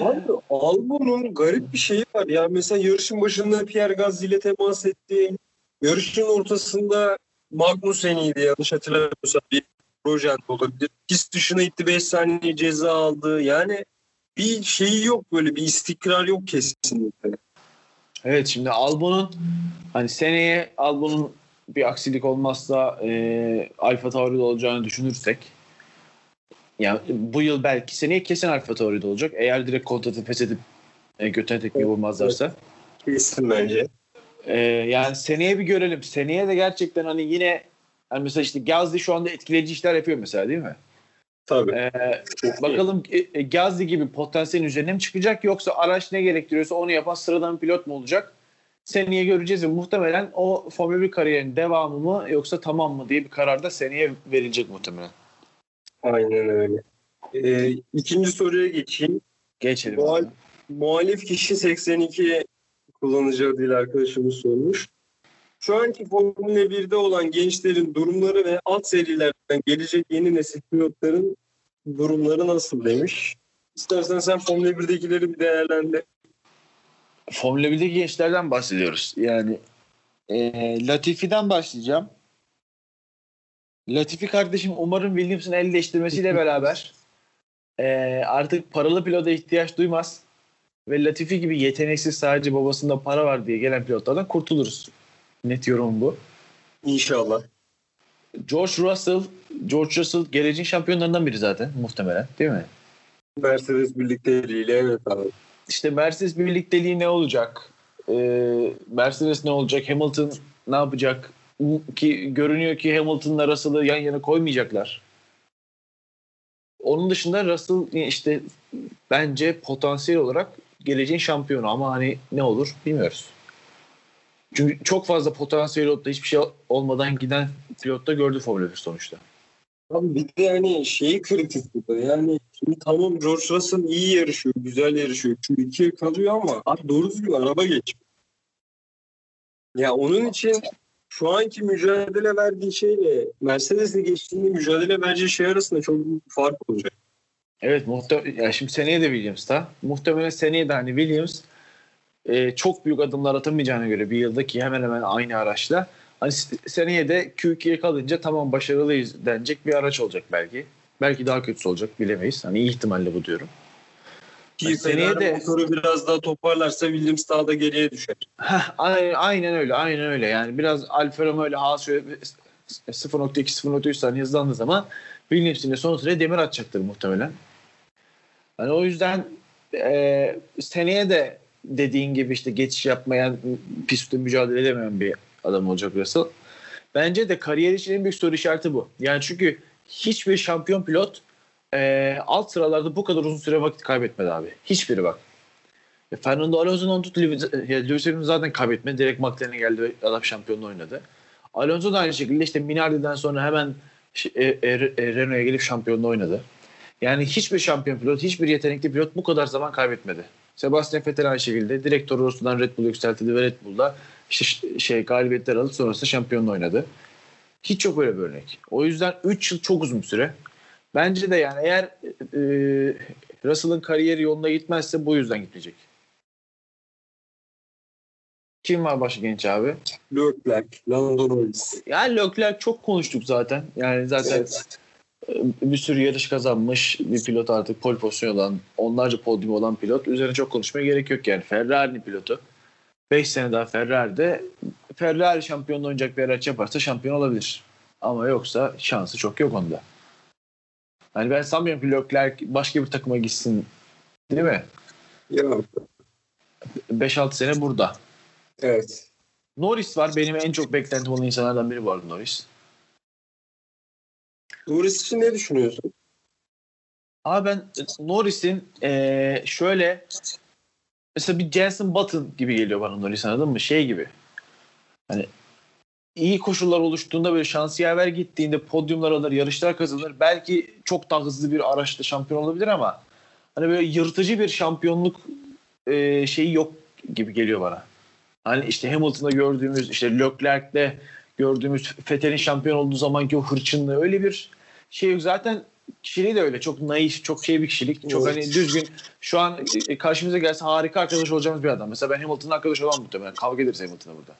Abi Albon'un garip bir şeyi var ya. Mesela yarışın başında Pierre Gasly ile temas etti. Yarışın ortasında Magnussen'iydi yanlış hatırlamıyorsam bir projen olabilir. Pist dışına itti 5 saniye ceza aldı. Yani bir şeyi yok böyle bir istikrar yok kesinlikle. Evet şimdi Albon'un hani seneye Albon'un bir aksilik olmazsa e, Alfa Tauri'de olacağını düşünürsek yani bu yıl belki seneye kesin Alfa Tauri'de olacak. Eğer direkt kontratı feshedip e, götüne tekmeyi vurmazlarsa. Kesin bence. E, yani seneye bir görelim. Seneye de gerçekten hani yine hani mesela işte Gazli şu anda etkileyici işler yapıyor mesela değil mi? Tabii. E, iyi. bakalım e, e, Gazli gibi potansiyelin üzerine mi çıkacak yoksa araç ne gerektiriyorsa onu yapan sıradan pilot mu olacak? Seneye göreceğiz ve muhtemelen o Formula 1 kariyerinin devamı mı yoksa tamam mı diye bir karar da seneye verilecek muhtemelen. Aynen öyle. Ee, ikinci soruya geçeyim. Geçelim. Muhal- muhalif kişi 82 kullanıcı adıyla arkadaşımız sormuş. Şu anki Formula 1'de olan gençlerin durumları ve alt serilerden gelecek yeni nesil pilotların durumları nasıl demiş. İstersen sen Formula 1'dekileri bir değerlendir. Formula 1'deki gençlerden bahsediyoruz. Yani e, Latifi'den başlayacağım. Latifi kardeşim umarım Williams'ın el değiştirmesiyle beraber e, artık paralı pilota ihtiyaç duymaz ve Latifi gibi yeteneksiz sadece babasında para var diye gelen pilotlardan kurtuluruz. Net yorum bu. İnşallah. George Russell, George Russell geleceğin şampiyonlarından biri zaten muhtemelen değil mi? Mercedes birlikteliğiyle evet abi. İşte Mercedes birlikteliği ne olacak? Ee, Mercedes ne olacak? Hamilton ne yapacak? Ki görünüyor ki Hamilton'la Russell'ı yan yana koymayacaklar. Onun dışında Russell işte bence potansiyel olarak geleceğin şampiyonu ama hani ne olur bilmiyoruz. Çünkü çok fazla potansiyel da hiçbir şey olmadan giden pilot da gördü Formula 1 sonuçta. Abi bir de hani şeyi kritik burada. Yani şimdi tamam George Russell iyi yarışıyor, güzel yarışıyor. Şu ikiye kalıyor ama abi doğru düzgün araba geç. Ya onun için şu anki mücadele verdiği şeyle Mercedes'le geçtiğinde mücadele vereceği şey arasında çok büyük fark olacak. Evet muhtemelen ya şimdi seneye de Williams'ta. Muhtemelen seneye de hani Williams e, çok büyük adımlar atamayacağına göre bir yıldaki hemen hemen aynı araçla hani seneye de Q2'ye kalınca tamam başarılıyız denecek bir araç olacak belki. Belki daha kötüsü olacak bilemeyiz. Hani iyi ihtimalle bu diyorum. Ki Yani seneye de- motoru biraz daha toparlarsa Williams daha da geriye düşer. Heh, aynen, aynen öyle. Aynen öyle. Yani biraz Alfa Romeo ile Haas şöyle bir 0.2 0.3 saniye hızlandığı zaman Williams'in de son sıraya demir atacaktır muhtemelen. Yani o yüzden e, seneye de dediğin gibi işte geçiş yapmayan, pistte mücadele edemeyen bir adam olacak Russell. Bence de kariyer için en büyük soru işareti bu. Yani çünkü hiçbir şampiyon pilot e, alt sıralarda bu kadar uzun süre vakit kaybetmedi abi. Hiçbiri bak. E, Fernando Alonso'dan tut Lewis Hamilton zaten kaybetmedi. Direkt McLaren'e geldi ve adam şampiyonluğu oynadı. Alonso da aynı şekilde işte Minardi'den sonra hemen e, e, e, Renault'a gelip şampiyonluğu oynadı. Yani hiçbir şampiyon pilot, hiçbir yetenekli pilot bu kadar zaman kaybetmedi. Sebastian Vettel aynı şekilde direkt Toro Rosso'dan Red Bull'u yükseltildi ve Red Bull'da işte şey galibiyetler alıp sonrasında şampiyonluğu oynadı. Hiç yok böyle bir örnek. O yüzden 3 yıl çok uzun bir süre. Bence de yani eğer e, Russell'ın kariyeri yoluna gitmezse bu yüzden gitmeyecek. Kim var başka genç abi? Leclerc, Lando Norris. Yani Leclerc çok konuştuk zaten. Yani zaten Evet. E, bir sürü yarış kazanmış bir pilot artık pole pozisyonu olan, onlarca podyum olan pilot. Üzerine çok konuşmaya gerek yok yani. Ferrari'nin pilotu. 5 sene daha Ferrari'de Ferrari şampiyonluğu oynayacak bir araç yaparsa şampiyon olabilir. Ama yoksa şansı çok yok onda. Yani ben sanmıyorum ki Leclerc başka bir takıma gitsin. Değil mi? Yok. 5-6 sene burada. Evet. Norris var. Benim en çok beklentim olan insanlardan biri arada Norris. Norris için ne düşünüyorsun? Abi ben Norris'in eee, şöyle mesela bir Jenson Button gibi geliyor bana Norris anladın mı? Şey gibi. Hani iyi koşullar oluştuğunda böyle şansı yaver gittiğinde podyumlar alır, yarışlar kazanır. Belki çok daha hızlı bir araçta şampiyon olabilir ama hani böyle yırtıcı bir şampiyonluk eee, şeyi yok gibi geliyor bana. Hani işte Hamilton'da gördüğümüz, işte Leclerc'te gördüğümüz Vettel'in şampiyon olduğu zamanki o hırçınlığı öyle bir şey yok. Zaten kişiliği de öyle. Çok naif, çok şey bir kişilik. Çok Evet. hani düzgün. Şu an e, karşımıza gelse harika arkadaş olacağımız bir adam. Mesela ben Hamilton'la arkadaş olan muhtemelen. Kavga ederiz Hamilton'la burada.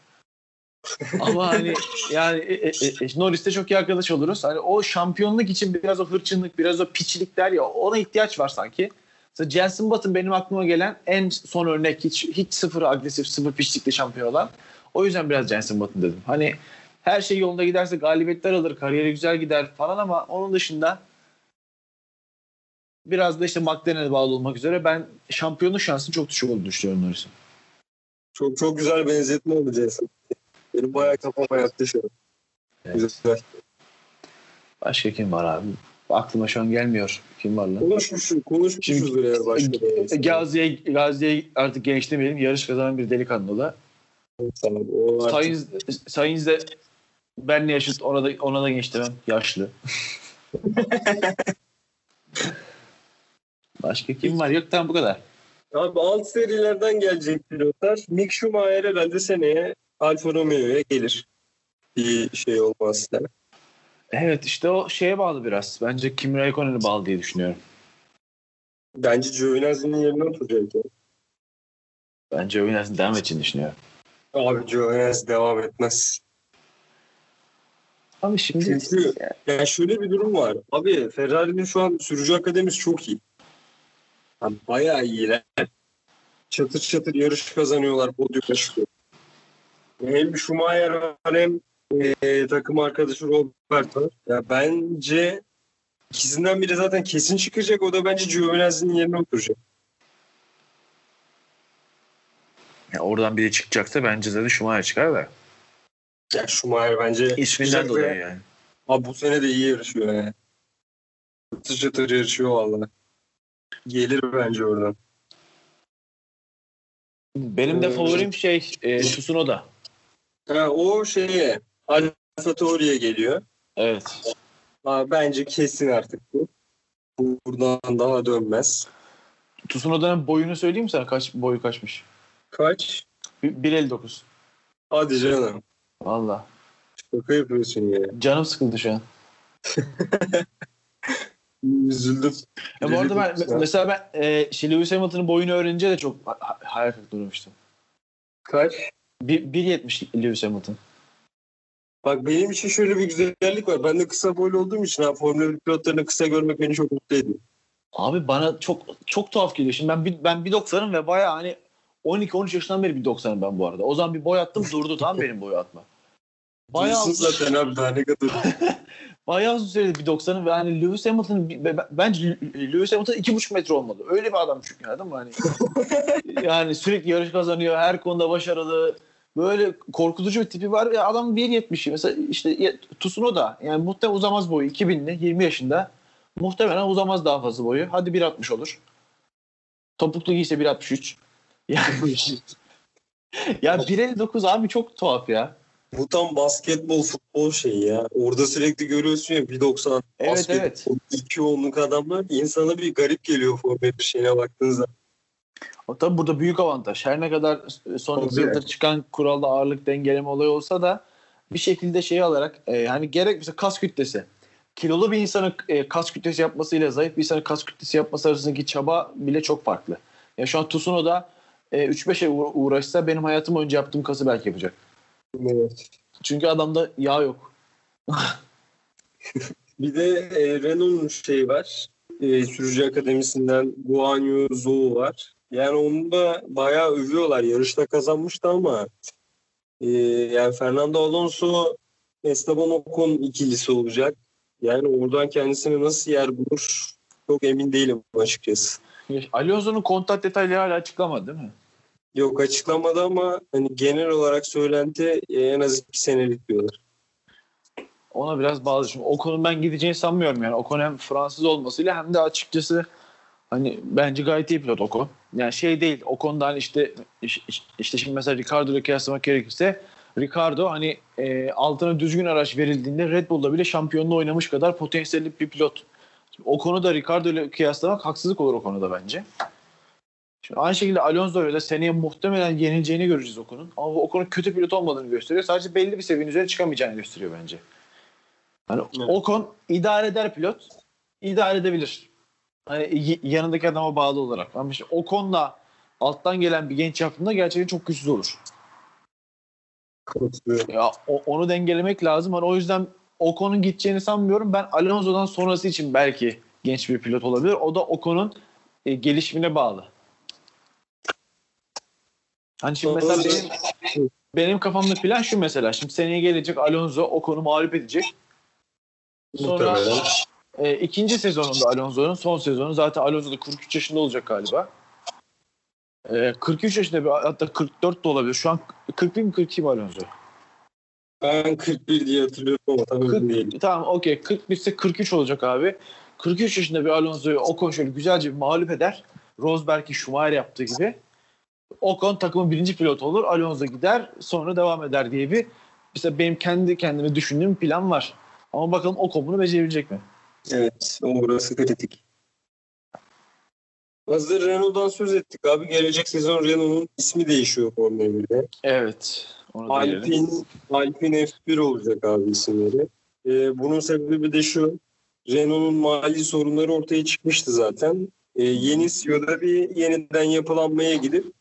Ama hani yani e, e, e, Norris'te çok iyi arkadaş oluruz. Hani o şampiyonluk için biraz o hırçınlık, biraz o piçlik der ya ona ihtiyaç var sanki. Mesela Jenson Button benim aklıma gelen en son örnek hiç hiç sıfır agresif, sıfır piçlikle şampiyon olan. O yüzden biraz Jenson Button dedim. Hani her şey yolunda giderse galibiyetler alır, kariyeri güzel gider falan ama onun dışında biraz da işte McLaren'e bağlı olmak üzere ben şampiyonluk şansının çok düşük olduğunu düşünüyorum Norris'in. Çok çok güzel benzetme oldu Jason. Benim bayağı kafama yattı şu an. Evet. Güzel. Başka kim var abi? Aklıma şu an gelmiyor. Kim var lan? Konuşmuşuz, konuşmuşuzdur eğer başka Gazi'ye, Gazi'ye artık gençlemeyelim. Yarış kazanan bir delikanlı da. Sainz, Sainz de benle yaşıt ona da, ona da demem. Yaşlı. Başka kim var? Yok tamam bu kadar. Abi alt serilerden gelecek pilotlar. Mick Schumacher herhalde seneye Alfa Romeo'ya gelir. Bir şey olmazsa. Evet işte o şeye bağlı biraz. Bence Kimi Raikkonen'e bağlı diye düşünüyorum. Bence Giovinazzi'nin yerine oturacak. ya. Ben Giovinazzi'nin devam edeceğini düşünüyorum. Abi Giovinazzi devam etmez. Abi şimdi Çünkü yani şöyle bir durum var. Abi Ferrari'nin şu an sürücü akademisi çok iyi. Abi bayağı iyiler. Çatır çatır yarış kazanıyorlar. Podyuma çıkıyor. Hem Schumacher var hem e, takım arkadaşı Robert var. Ya bence ikisinden biri zaten kesin çıkacak. O da bence Giovinazzi'nin yerine oturacak. ya oradan biri çıkacaksa bence zaten Schumacher çıkar da. Ya Schumacher bence İsminden dolayı yani. Abi bu sene de iyi yarışıyor yani. Çatır çatır yarışıyor valla. Gelir bence oradan. Benim de Ee, favorim şey e, Tsunoda. Ha, o şeye Alfa Tauri'ye geliyor. Evet. Ha, bence kesin artık bu. Buradan daha dönmez. Tsunoda'nın boyunu söyleyeyim mi sana kaç boyu kaçmış? Kaç? Bir- 1.59. Hadi canım. Valla. Şaka yapıyorsun ya. Canım sıkıldı şu an. Üzüldüm. Ya bu arada ben Üzüldüm. mesela ben e, şey, Lewis Hamilton'ın boyunu öğrenince de çok ha- ha- hayal kırıklığı uğramıştım. Kaç? Bir- 1.70 Lewis Hamilton. Bak benim için şöyle bir güzellik var. Ben de kısa boylu olduğum için ha, Formula 1 pilotlarını kısa görmek beni çok mutlu ediyor. Abi bana çok çok tuhaf geliyor. Şimdi ben bir, ben 1.90'ım ve bayağı hani 12-13 yaşından beri 1.90'ım ben bu arada. O zaman bir boy attım durdu tam benim boyu atma. Bayağı Diyorsun zaten abi daha ne kadar. bayağı uzun süredir 1.90'ım ve hani Lewis Hamilton be- be- bence Lewis Hamilton 2.5 metre olmalı. Öyle bir adam çünkü mı? Hani, yani sürekli yarış kazanıyor. Her konuda başarılı. Böyle korkutucu bir tipi var. Ya adam 1.70. Mesela işte ye- Tsunoda yani muhtemelen uzamaz boyu. 2000'li 20 yaşında. Muhtemelen uzamaz daha fazla boyu. Hadi 1.60 olur. Topuklu giyse 1.63. Yani, ya 1.59 abi çok tuhaf ya. Bu tam basketbol, futbol şeyi ya. Orada sürekli görüyorsun ya 1.90 Evet basketbol, evet. 2 onluk adamlar. insana bir garip geliyor Formula 1 şeyine baktığınızda. O tabii burada büyük avantaj. Her ne kadar son Tabii. yıldır çıkan kuralda ağırlık dengeleme olayı olsa da bir şekilde şey alarak e, yani gerek mesela kas kütlesi. Kilolu bir insanın e, kas kütlesi yapmasıyla zayıf bir insanın kas kütlesi yapması arasındaki çaba bile çok farklı. Ya şu an Tsunoda e, 3-5 ay uğra- uğraşsa benim hayatım boyunca yaptığım kası belki yapacak. Evet. Çünkü adamda yağ yok. Bir de e, Renault'un şeyi var. E, sürücü akademisinden Guan Yu Zhou var. Yani onu da bayağı övüyorlar. Yarışta kazanmıştı ama e, yani Fernando Alonso Esteban Ocon ikilisi olacak. Yani oradan kendisine nasıl yer bulur çok emin değilim açıkçası. Alonso'nun kontrat detayları hala açıklamadı değil mi? Yok açıklamadı ama hani genel olarak söylenti e, en az iki senelik diyorlar. Ona biraz bağlı. Şimdi Ocon'un ben gideceğini sanmıyorum yani. Ocon hem Fransız olmasıyla hem de açıkçası hani bence gayet iyi pilot Ocon. Yani şey değil. Ocon'da hani işte işte şimdi mesela Ricardo ile kıyaslamak gerekirse Ricardo hani e, altına düzgün araç verildiğinde Red Bull'da bile şampiyonluğu oynamış kadar potansiyelli bir pilot. Şimdi Ocon'u da Ricardo ile kıyaslamak haksızlık olur Ocon'u da bence. Şimdi aynı şekilde Alonso ile seneye muhtemelen yenileceğini göreceğiz Ocon'un. Ama bu Ocon'un kötü pilot olmadığını gösteriyor. Sadece belli bir seviyenin üzerine çıkamayacağını gösteriyor bence. Hani Evet. Ocon idare eder pilot. idare edebilir. Hani yanındaki adama bağlı olarak. Ama işte Ocon'la alttan gelen bir genç yaptığında gerçekten çok güçsüz olur. Ya o- onu dengelemek lazım. Hani o yüzden Ocon'un gideceğini sanmıyorum. Ben Alonso'dan sonrası için belki genç bir pilot olabilir. O da Ocon'un e, gelişimine bağlı. Hani şimdi mesela benim, benim kafamda plan şu mesela. Şimdi seneye gelecek Alonso Ocon'u mağlup edecek. Sonra e, ikinci sezonunda Alonso'nun son sezonu zaten Alonso da 43 yaşında olacak galiba. E, 43 yaşında bir, hatta 44 de olabilir. Şu an 41 mi 42 mi Alonso? Ben 41 diye hatırlıyorum ama tam emin 40, değilim. tamam okey 41 ise 43 olacak abi. 43 yaşında bir Alonso'yu Ocon şöyle güzelce bir mağlup eder. Rosberg'i Schumacher yaptığı gibi. Ocon takımın birinci pilotu olur. Alonso gider sonra devam eder diye bir mesela benim kendi kendime düşündüğüm plan var. Ama bakalım Ocon bunu becerebilecek mi? Evet, orası kritik. Hazır Renault'dan söz ettik abi. Gelecek sezon Renault'un ismi değişiyor Formula 1'de. Evet. Alpine, Alpine F1 olacak abi isimleri. Ee, bunun sebebi de şu. Renault'un mali sorunları ortaya çıkmıştı zaten. Ee, yeni CEO'da bir yeniden yapılanmaya gidip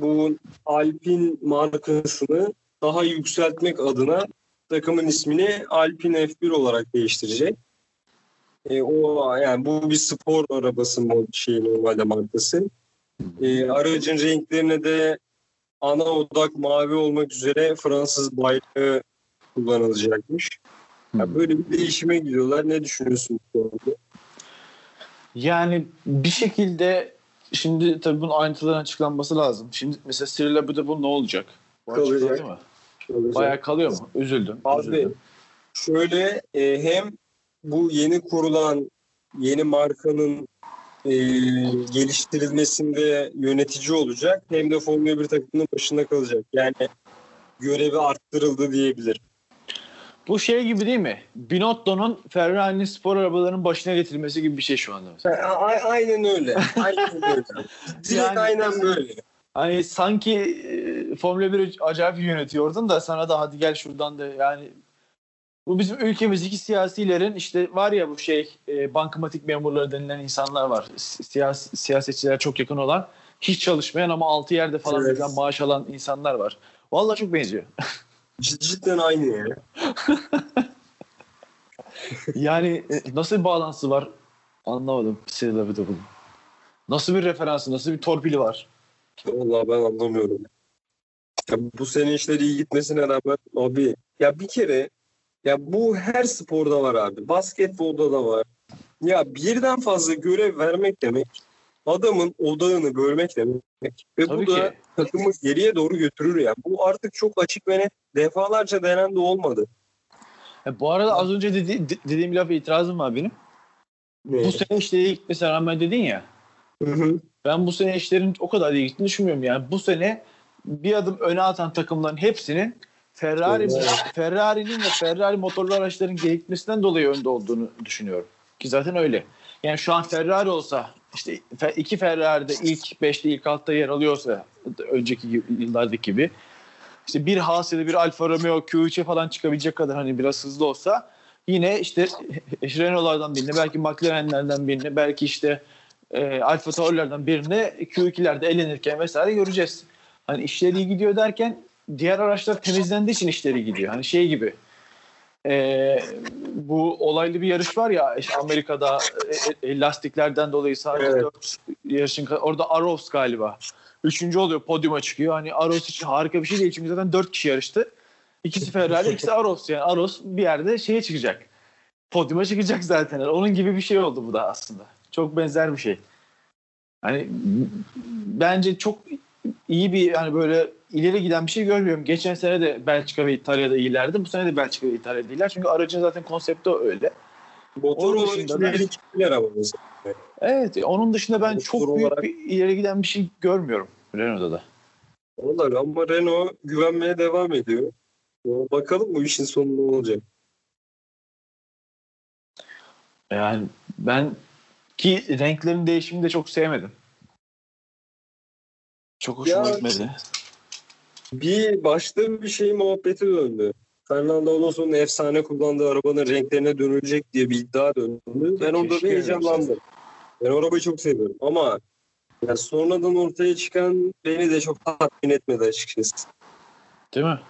bu Alpin markasını daha yükseltmek adına takımın ismini Alpin F1 olarak değiştirecek. E, o yani bu bir spor arabası mod şey normalde markası. E, aracın renklerine de ana odak mavi olmak üzere Fransız bayrağı kullanılacakmış. Ya böyle bir değişime gidiyorlar. Ne düşünüyorsun bu konuda? Yani bir şekilde şimdi tabii bunun ayrıntıların açıklanması lazım. Şimdi mesela Cyril Abiteboul ne olacak? Bu Kalacak. mı? Bayağı kalıyor mu? Üzüldüm. Abi üzüldüm. şöyle e, hem bu yeni kurulan yeni markanın e, geliştirilmesinde yönetici olacak hem de Formula 1 takımının başında kalacak. Yani görevi arttırıldı diyebilirim. Bu şey gibi değil mi? Binotto'nun Ferrari'nin spor arabalarının başına getirilmesi gibi bir şey şu anda. mesela. A- aynen öyle. Aynen öyle. Yani- aynen böyle. Hani sanki e, Formula 1 acayip yönetiyordun da sana da hadi gel şuradan da yani bu bizim ülkemizdeki siyasilerin işte var ya bu şey e, bankamatik memurları denilen insanlar var. Siyasi, siyasetçilere çok yakın olan hiç çalışmayan ama altı yerde falan Evet. maaş alan insanlar var. Vallahi çok benziyor. Cid- Cidden aynı yani. Yani e, nasıl bir bağlantısı var anlamadım Cyril Abiteboul'un. Nasıl bir referansı, nasıl bir torpili var? Vallahi ben anlamıyorum. Ya bu sene işleri iyi gitmesine rağmen abi ya bir kere ya bu her sporda var abi. Basketbolda da var. Ya birden fazla görev vermek demek adamın odağını bölmek demek. Ve Tabii bu da ki. takımı geriye doğru götürür ya. Bu artık çok açık ve net defalarca denen de olmadı. E, bu arada az önce dedi, de- dediğim lafa itirazım var benim. Bu sene işleri iyi gitmesine rağmen dedin ya. Hı hı. Ben bu sene işlerin o kadar iyi gittiğini düşünmüyorum. Yani bu sene bir adım öne atan takımların hepsinin Ferrari. Ferrari'nin ve Ferrari motorlu araçların gelişmesinden dolayı önde olduğunu düşünüyorum. Ki zaten öyle. Yani şu an Ferrari olsa işte iki Ferrari'de ilk 5'te ilk altta yer alıyorsa önceki yıllardaki gibi işte bir Haas bir Alfa Romeo Q3'e falan çıkabilecek kadar hani biraz hızlı olsa yine işte Renault'lardan birine belki McLaren'lerden birine belki işte e, Alfa Tauri'lerden birine Q2'lerde elenirken vesaire göreceğiz. Hani işleri gidiyor derken diğer araçlar temizlendiği için işleri gidiyor. Hani şey gibi e, bu olaylı bir yarış var ya işte Amerika'da e, e, lastiklerden dolayı sadece Evet. dört yarışın orada Aros galiba. Üçüncü oluyor podyuma çıkıyor. Hani Aros için harika bir şey değil çünkü zaten dört kişi yarıştı. İkisi Ferrari, ikisi Aros. Yani Aros bir yerde şeye çıkacak. Podyuma çıkacak zaten. Onun gibi bir şey oldu bu da aslında. Çok benzer bir şey. Hani bence çok iyi bir hani böyle ileri giden bir şey görmüyorum. Geçen sene de Belçika ve İtalya'da iyilerdi. Bu sene de Belçika ve İtalya'da iyiler. Çünkü aracın zaten konsepti öyle. Motor Onun dışında da- ileri gittiler ama mesela. Evet onun dışında ben Motor çok büyük olarak- bir ileri giden bir şey görmüyorum Renault'da da. Vallahi ama Renault güvenmeye devam ediyor. Bakalım bu işin sonu ne olacak. Yani ben ki renklerin değişimini de çok sevmedim. Çok hoşuma Ya- gitmedi. Bir başta bir şey muhabbeti döndü. Fernando Alonso'nun efsane kullandığı arabanın renklerine dönülecek diye bir iddia döndü. Ben orada bir öyle heyecanlandım. Ben arabayı çok seviyorum ama ya sonradan ortaya çıkan beni de çok tatmin etmedi açıkçası. Değil mi?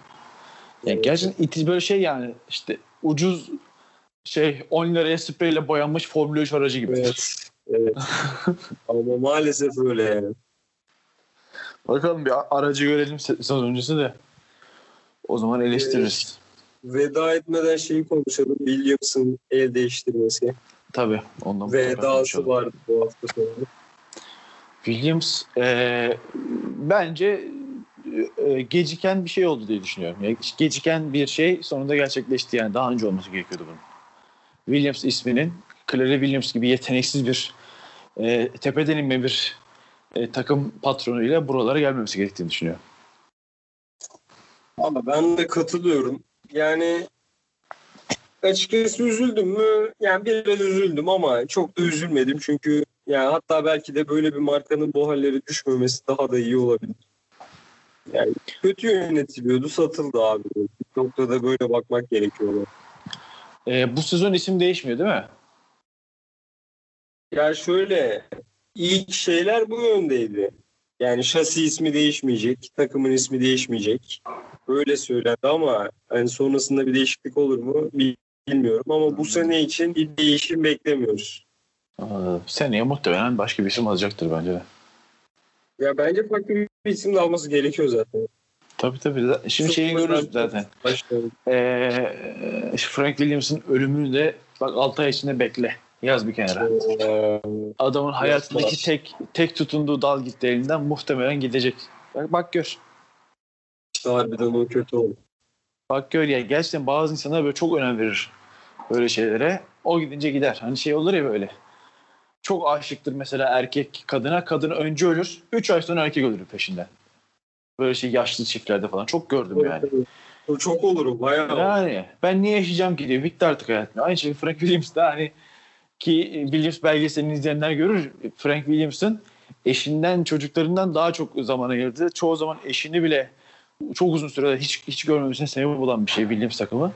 Yani gerçekten itiz böyle şey yani işte ucuz şey 10 liraya spreyle boyanmış Formula 3 aracı gibi. Evet. evet. ama maalesef öyle yani. Bakalım bir aracı görelim se- sezon öncesi de. O zaman eleştiririz. Veda etmeden şeyi konuşalım. Williams'ın el değiştirmesi. Tabii. Ondan Vedası vardı bu hafta sonu. Williams e, bence e, geciken bir şey oldu diye düşünüyorum. Yani geciken bir şey sonunda gerçekleşti yani daha önce olması gerekiyordu bunun. Williams isminin Claire Williams gibi yeteneksiz bir e, tepeden inme bir e, takım patronuyla buralara gelmemesi gerektiğini düşünüyorum. Ama ben de katılıyorum. Yani açıkçası üzüldüm mü? Yani biraz üzüldüm ama çok da üzülmedim çünkü yani hatta belki de böyle bir markanın bu halleri düşmemesi daha da iyi olabilir. Yani kötü yönetiliyordu, satıldı abi. Bir noktada böyle bakmak gerekiyor. E, bu sezon isim değişmiyor değil mi? Ya şöyle ilk şeyler bu yöndeydi. Yani şasi ismi değişmeyecek, takımın ismi değişmeyecek. Öyle söylendi ama hani sonrasında bir değişiklik olur mu bilmiyorum ama bu sene için bir değişim beklemiyoruz. Ee, seneye muhtemelen başka bir isim alacaktır bence de. Ya bence farklı bir isim de alması gerekiyor zaten. Tabii tabii. Şimdi şeyi görürüz zaten. Başlayalım. Ee, Frank Williams'ın ölümünü de bak 6 ay içinde bekle. Yaz bir kenara. Ee, Adamın hayatındaki tek tek tutunduğu dal gitti elinden muhtemelen gidecek. Bak, bak gör. harbiden o kötü oldu. Bak gör ya gerçekten bazı insanlar böyle çok önem verir böyle şeylere. O gidince gider. Hani şey olur ya böyle. Çok aşıktır mesela erkek kadına. Kadın önce ölür. 3 ay sonra erkek ölür peşinden. Böyle şey yaşlı çiftlerde falan. Çok gördüm yani. Çok olur o bayağı. Yani ben niye yaşayacağım ki diye. Bitti artık hayatım. Aynı şey Frank Williams da hani ki Williams belgeselini izleyenler görür. Frank Williams'ın eşinden çocuklarından daha çok zaman ayırdı. Çoğu zaman eşini bile çok uzun sürede hiç hiç görmemesine sebep olan bir şey Williams takımı.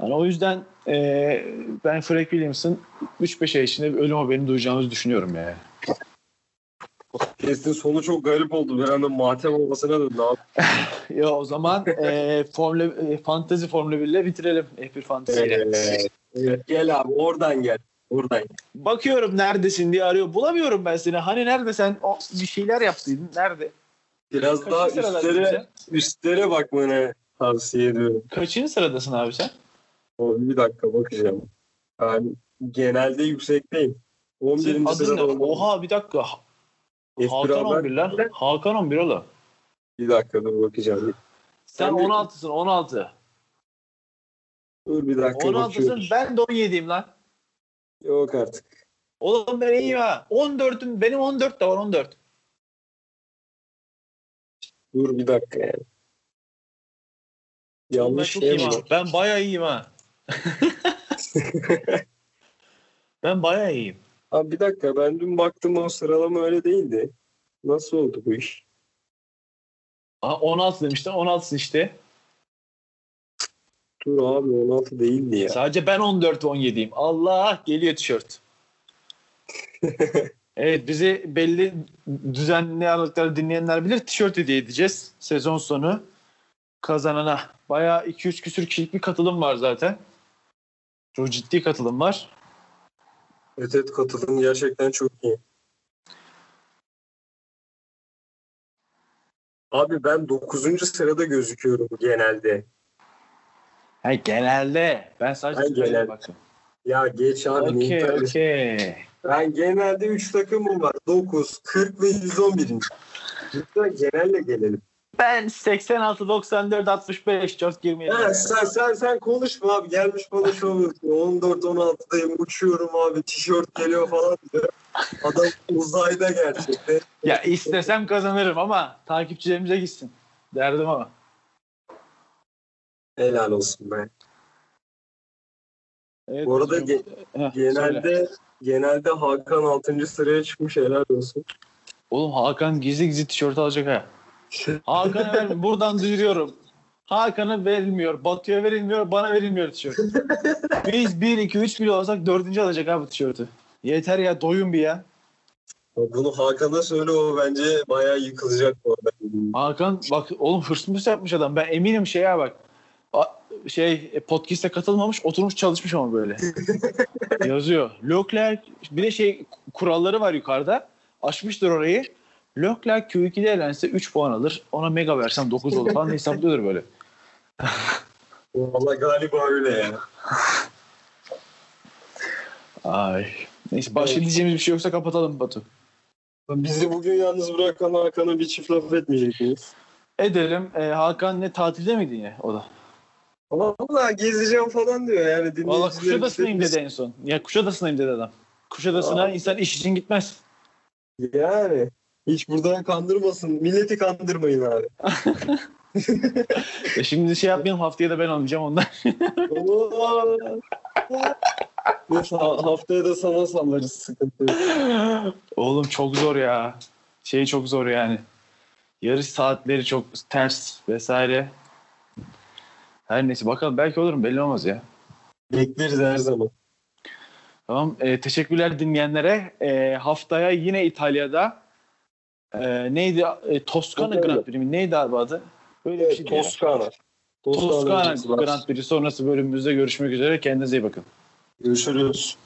Yani o yüzden e, ben Frank Williams'ın 3-5 ay içinde bir ölüm haberini duyacağımızı düşünüyorum yani. Kesin sonu çok garip oldu. Bir anda matem olmasına döndü abi. Ya o zaman e, Formula e, Fantasy Formula 1 ile bitirelim F1 Fantasy ile. Evet. Evet, Gel abi oradan gel. Oradan. Bakıyorum neredesin diye arıyor. Bulamıyorum ben seni. Hani nerede sen o, bir şeyler yaptıydın? Nerede? Biraz Kaçıncı daha üstlere, üstlere bakmanı tavsiye ediyorum. Kaçıncı sıradasın abi sen? Abi bir dakika bakacağım. Ben genelde yüksekteyim. 11. Senin adın ne? sırada olmam. Oha bir dakika. Ha- F1 Hakan haber- 11 lan. Hakan 11 oğlum. Bir dakika dur bakacağım. Sen Ben de- 16'sın 16. Dur bir dakika 16'sın bakıyorum. ben de 17'yim lan. Yok artık. Oğlum ben iyiyim ha. 14'üm benim 14 de var 14. Dur bir dakika yani. ben Yanlış çok şey mi? Ben bayağı iyiyim ha. ben bayağı iyiyim. Abi bir dakika ben dün baktım o sıralama öyle değildi. Nasıl oldu bu iş? Aha, 16 demiştin 16'sın işte. Dur abi 16 değildi ya. Sadece ben 14 ve 17'yim. Allah geliyor tişört. evet bizi belli düzenli aralıklarla dinleyenler bilir. Tişört hediye edeceğiz sezon sonu kazanana. Bayağı 2-3 küsür kişilik bir katılım var zaten. Çok ciddi katılım var. Evet evet katılım gerçekten çok iyi. Abi ben 9. sırada gözüküyorum genelde. Ha, genelde. Ben sadece Ben sıraya genel- baktım. Ya geç abi. Okey okey. Ben genelde 3 takımım var. 9, 40 ve 111. Lütfen genelle gelelim. Ben 86, 94, 65 çok girmeyelim. Ha, sen, sen, sen konuşma abi. Gelmiş bana şov yapıyor. 14, 16'dayım. Uçuyorum abi. Tişört geliyor falan diyor. Adam uzayda gerçekten. Ya istesem kazanırım ama takipçilerimize gitsin. Derdim ama. Helal olsun be. Evet, Bu arada ge- Heh, söyle. genelde genelde Hakan 6. sıraya çıkmış. Helal olsun. Oğlum Hakan gizli gizli tişört alacak ha. Hakan'a ver, buradan duyuruyorum. Hakan'a verilmiyor. Batu'ya verilmiyor. Bana verilmiyor tişört. Biz 1, 2, 3 bile olsak dördüncü alacak abi tişörtü. Yeter ya doyun bir ya. Bunu Hakan'a söyle o bence bayağı yıkılacak bu arada. Hakan bak oğlum hırsımız yapmış adam. Ben eminim şeye bak. Şey e, podcast'e katılmamış oturmuş çalışmış ama böyle. Yazıyor. Leclerc bir de şey kuralları var yukarıda. Açmıştır orayı. Leclerc Q2'de elense 3 puan alır. Ona mega versem 9 olur falan hesaplıyordur böyle. Valla galiba öyle ya. Ay. Neyse başka Evet. diyeceğimiz bir şey yoksa kapatalım Batu. Bizi bugün yalnız bırakan Hakan'a bir çift laf etmeyecek miyiz? Edelim. E, Hakan ne tatilde miydi yine o da? Valla gezeceğim falan diyor yani. Valla dinleyicilerimiz- Kuşadası'nayım dedi en son. Ya Kuşadası'nayım dedi adam. Kuşadası'na Aa. insan iş için gitmez. Yani. Hiç buradan kandırmasın. Milleti kandırmayın abi. E şimdi şey yapmayalım haftaya da ben olmayacağım ondan. Neyse ha- haftaya da sana sallarız sıkıntı. Oğlum çok zor ya. Şey çok zor yani. Yarış saatleri çok ters vesaire. Her neyse bakalım belki olurum belli olmaz ya. Bekleriz her zaman. Tamam e, teşekkürler dinleyenlere. E, haftaya yine İtalya'da e, neydi? E, Toskana Toskana. Grand Prix mi? Neydi abi adı? Öyle bir Evet, ya. Toskana. Toskana var. Grand Prix sonrası bölümümüzde görüşmek üzere. Kendinize iyi bakın. Görüşürüz.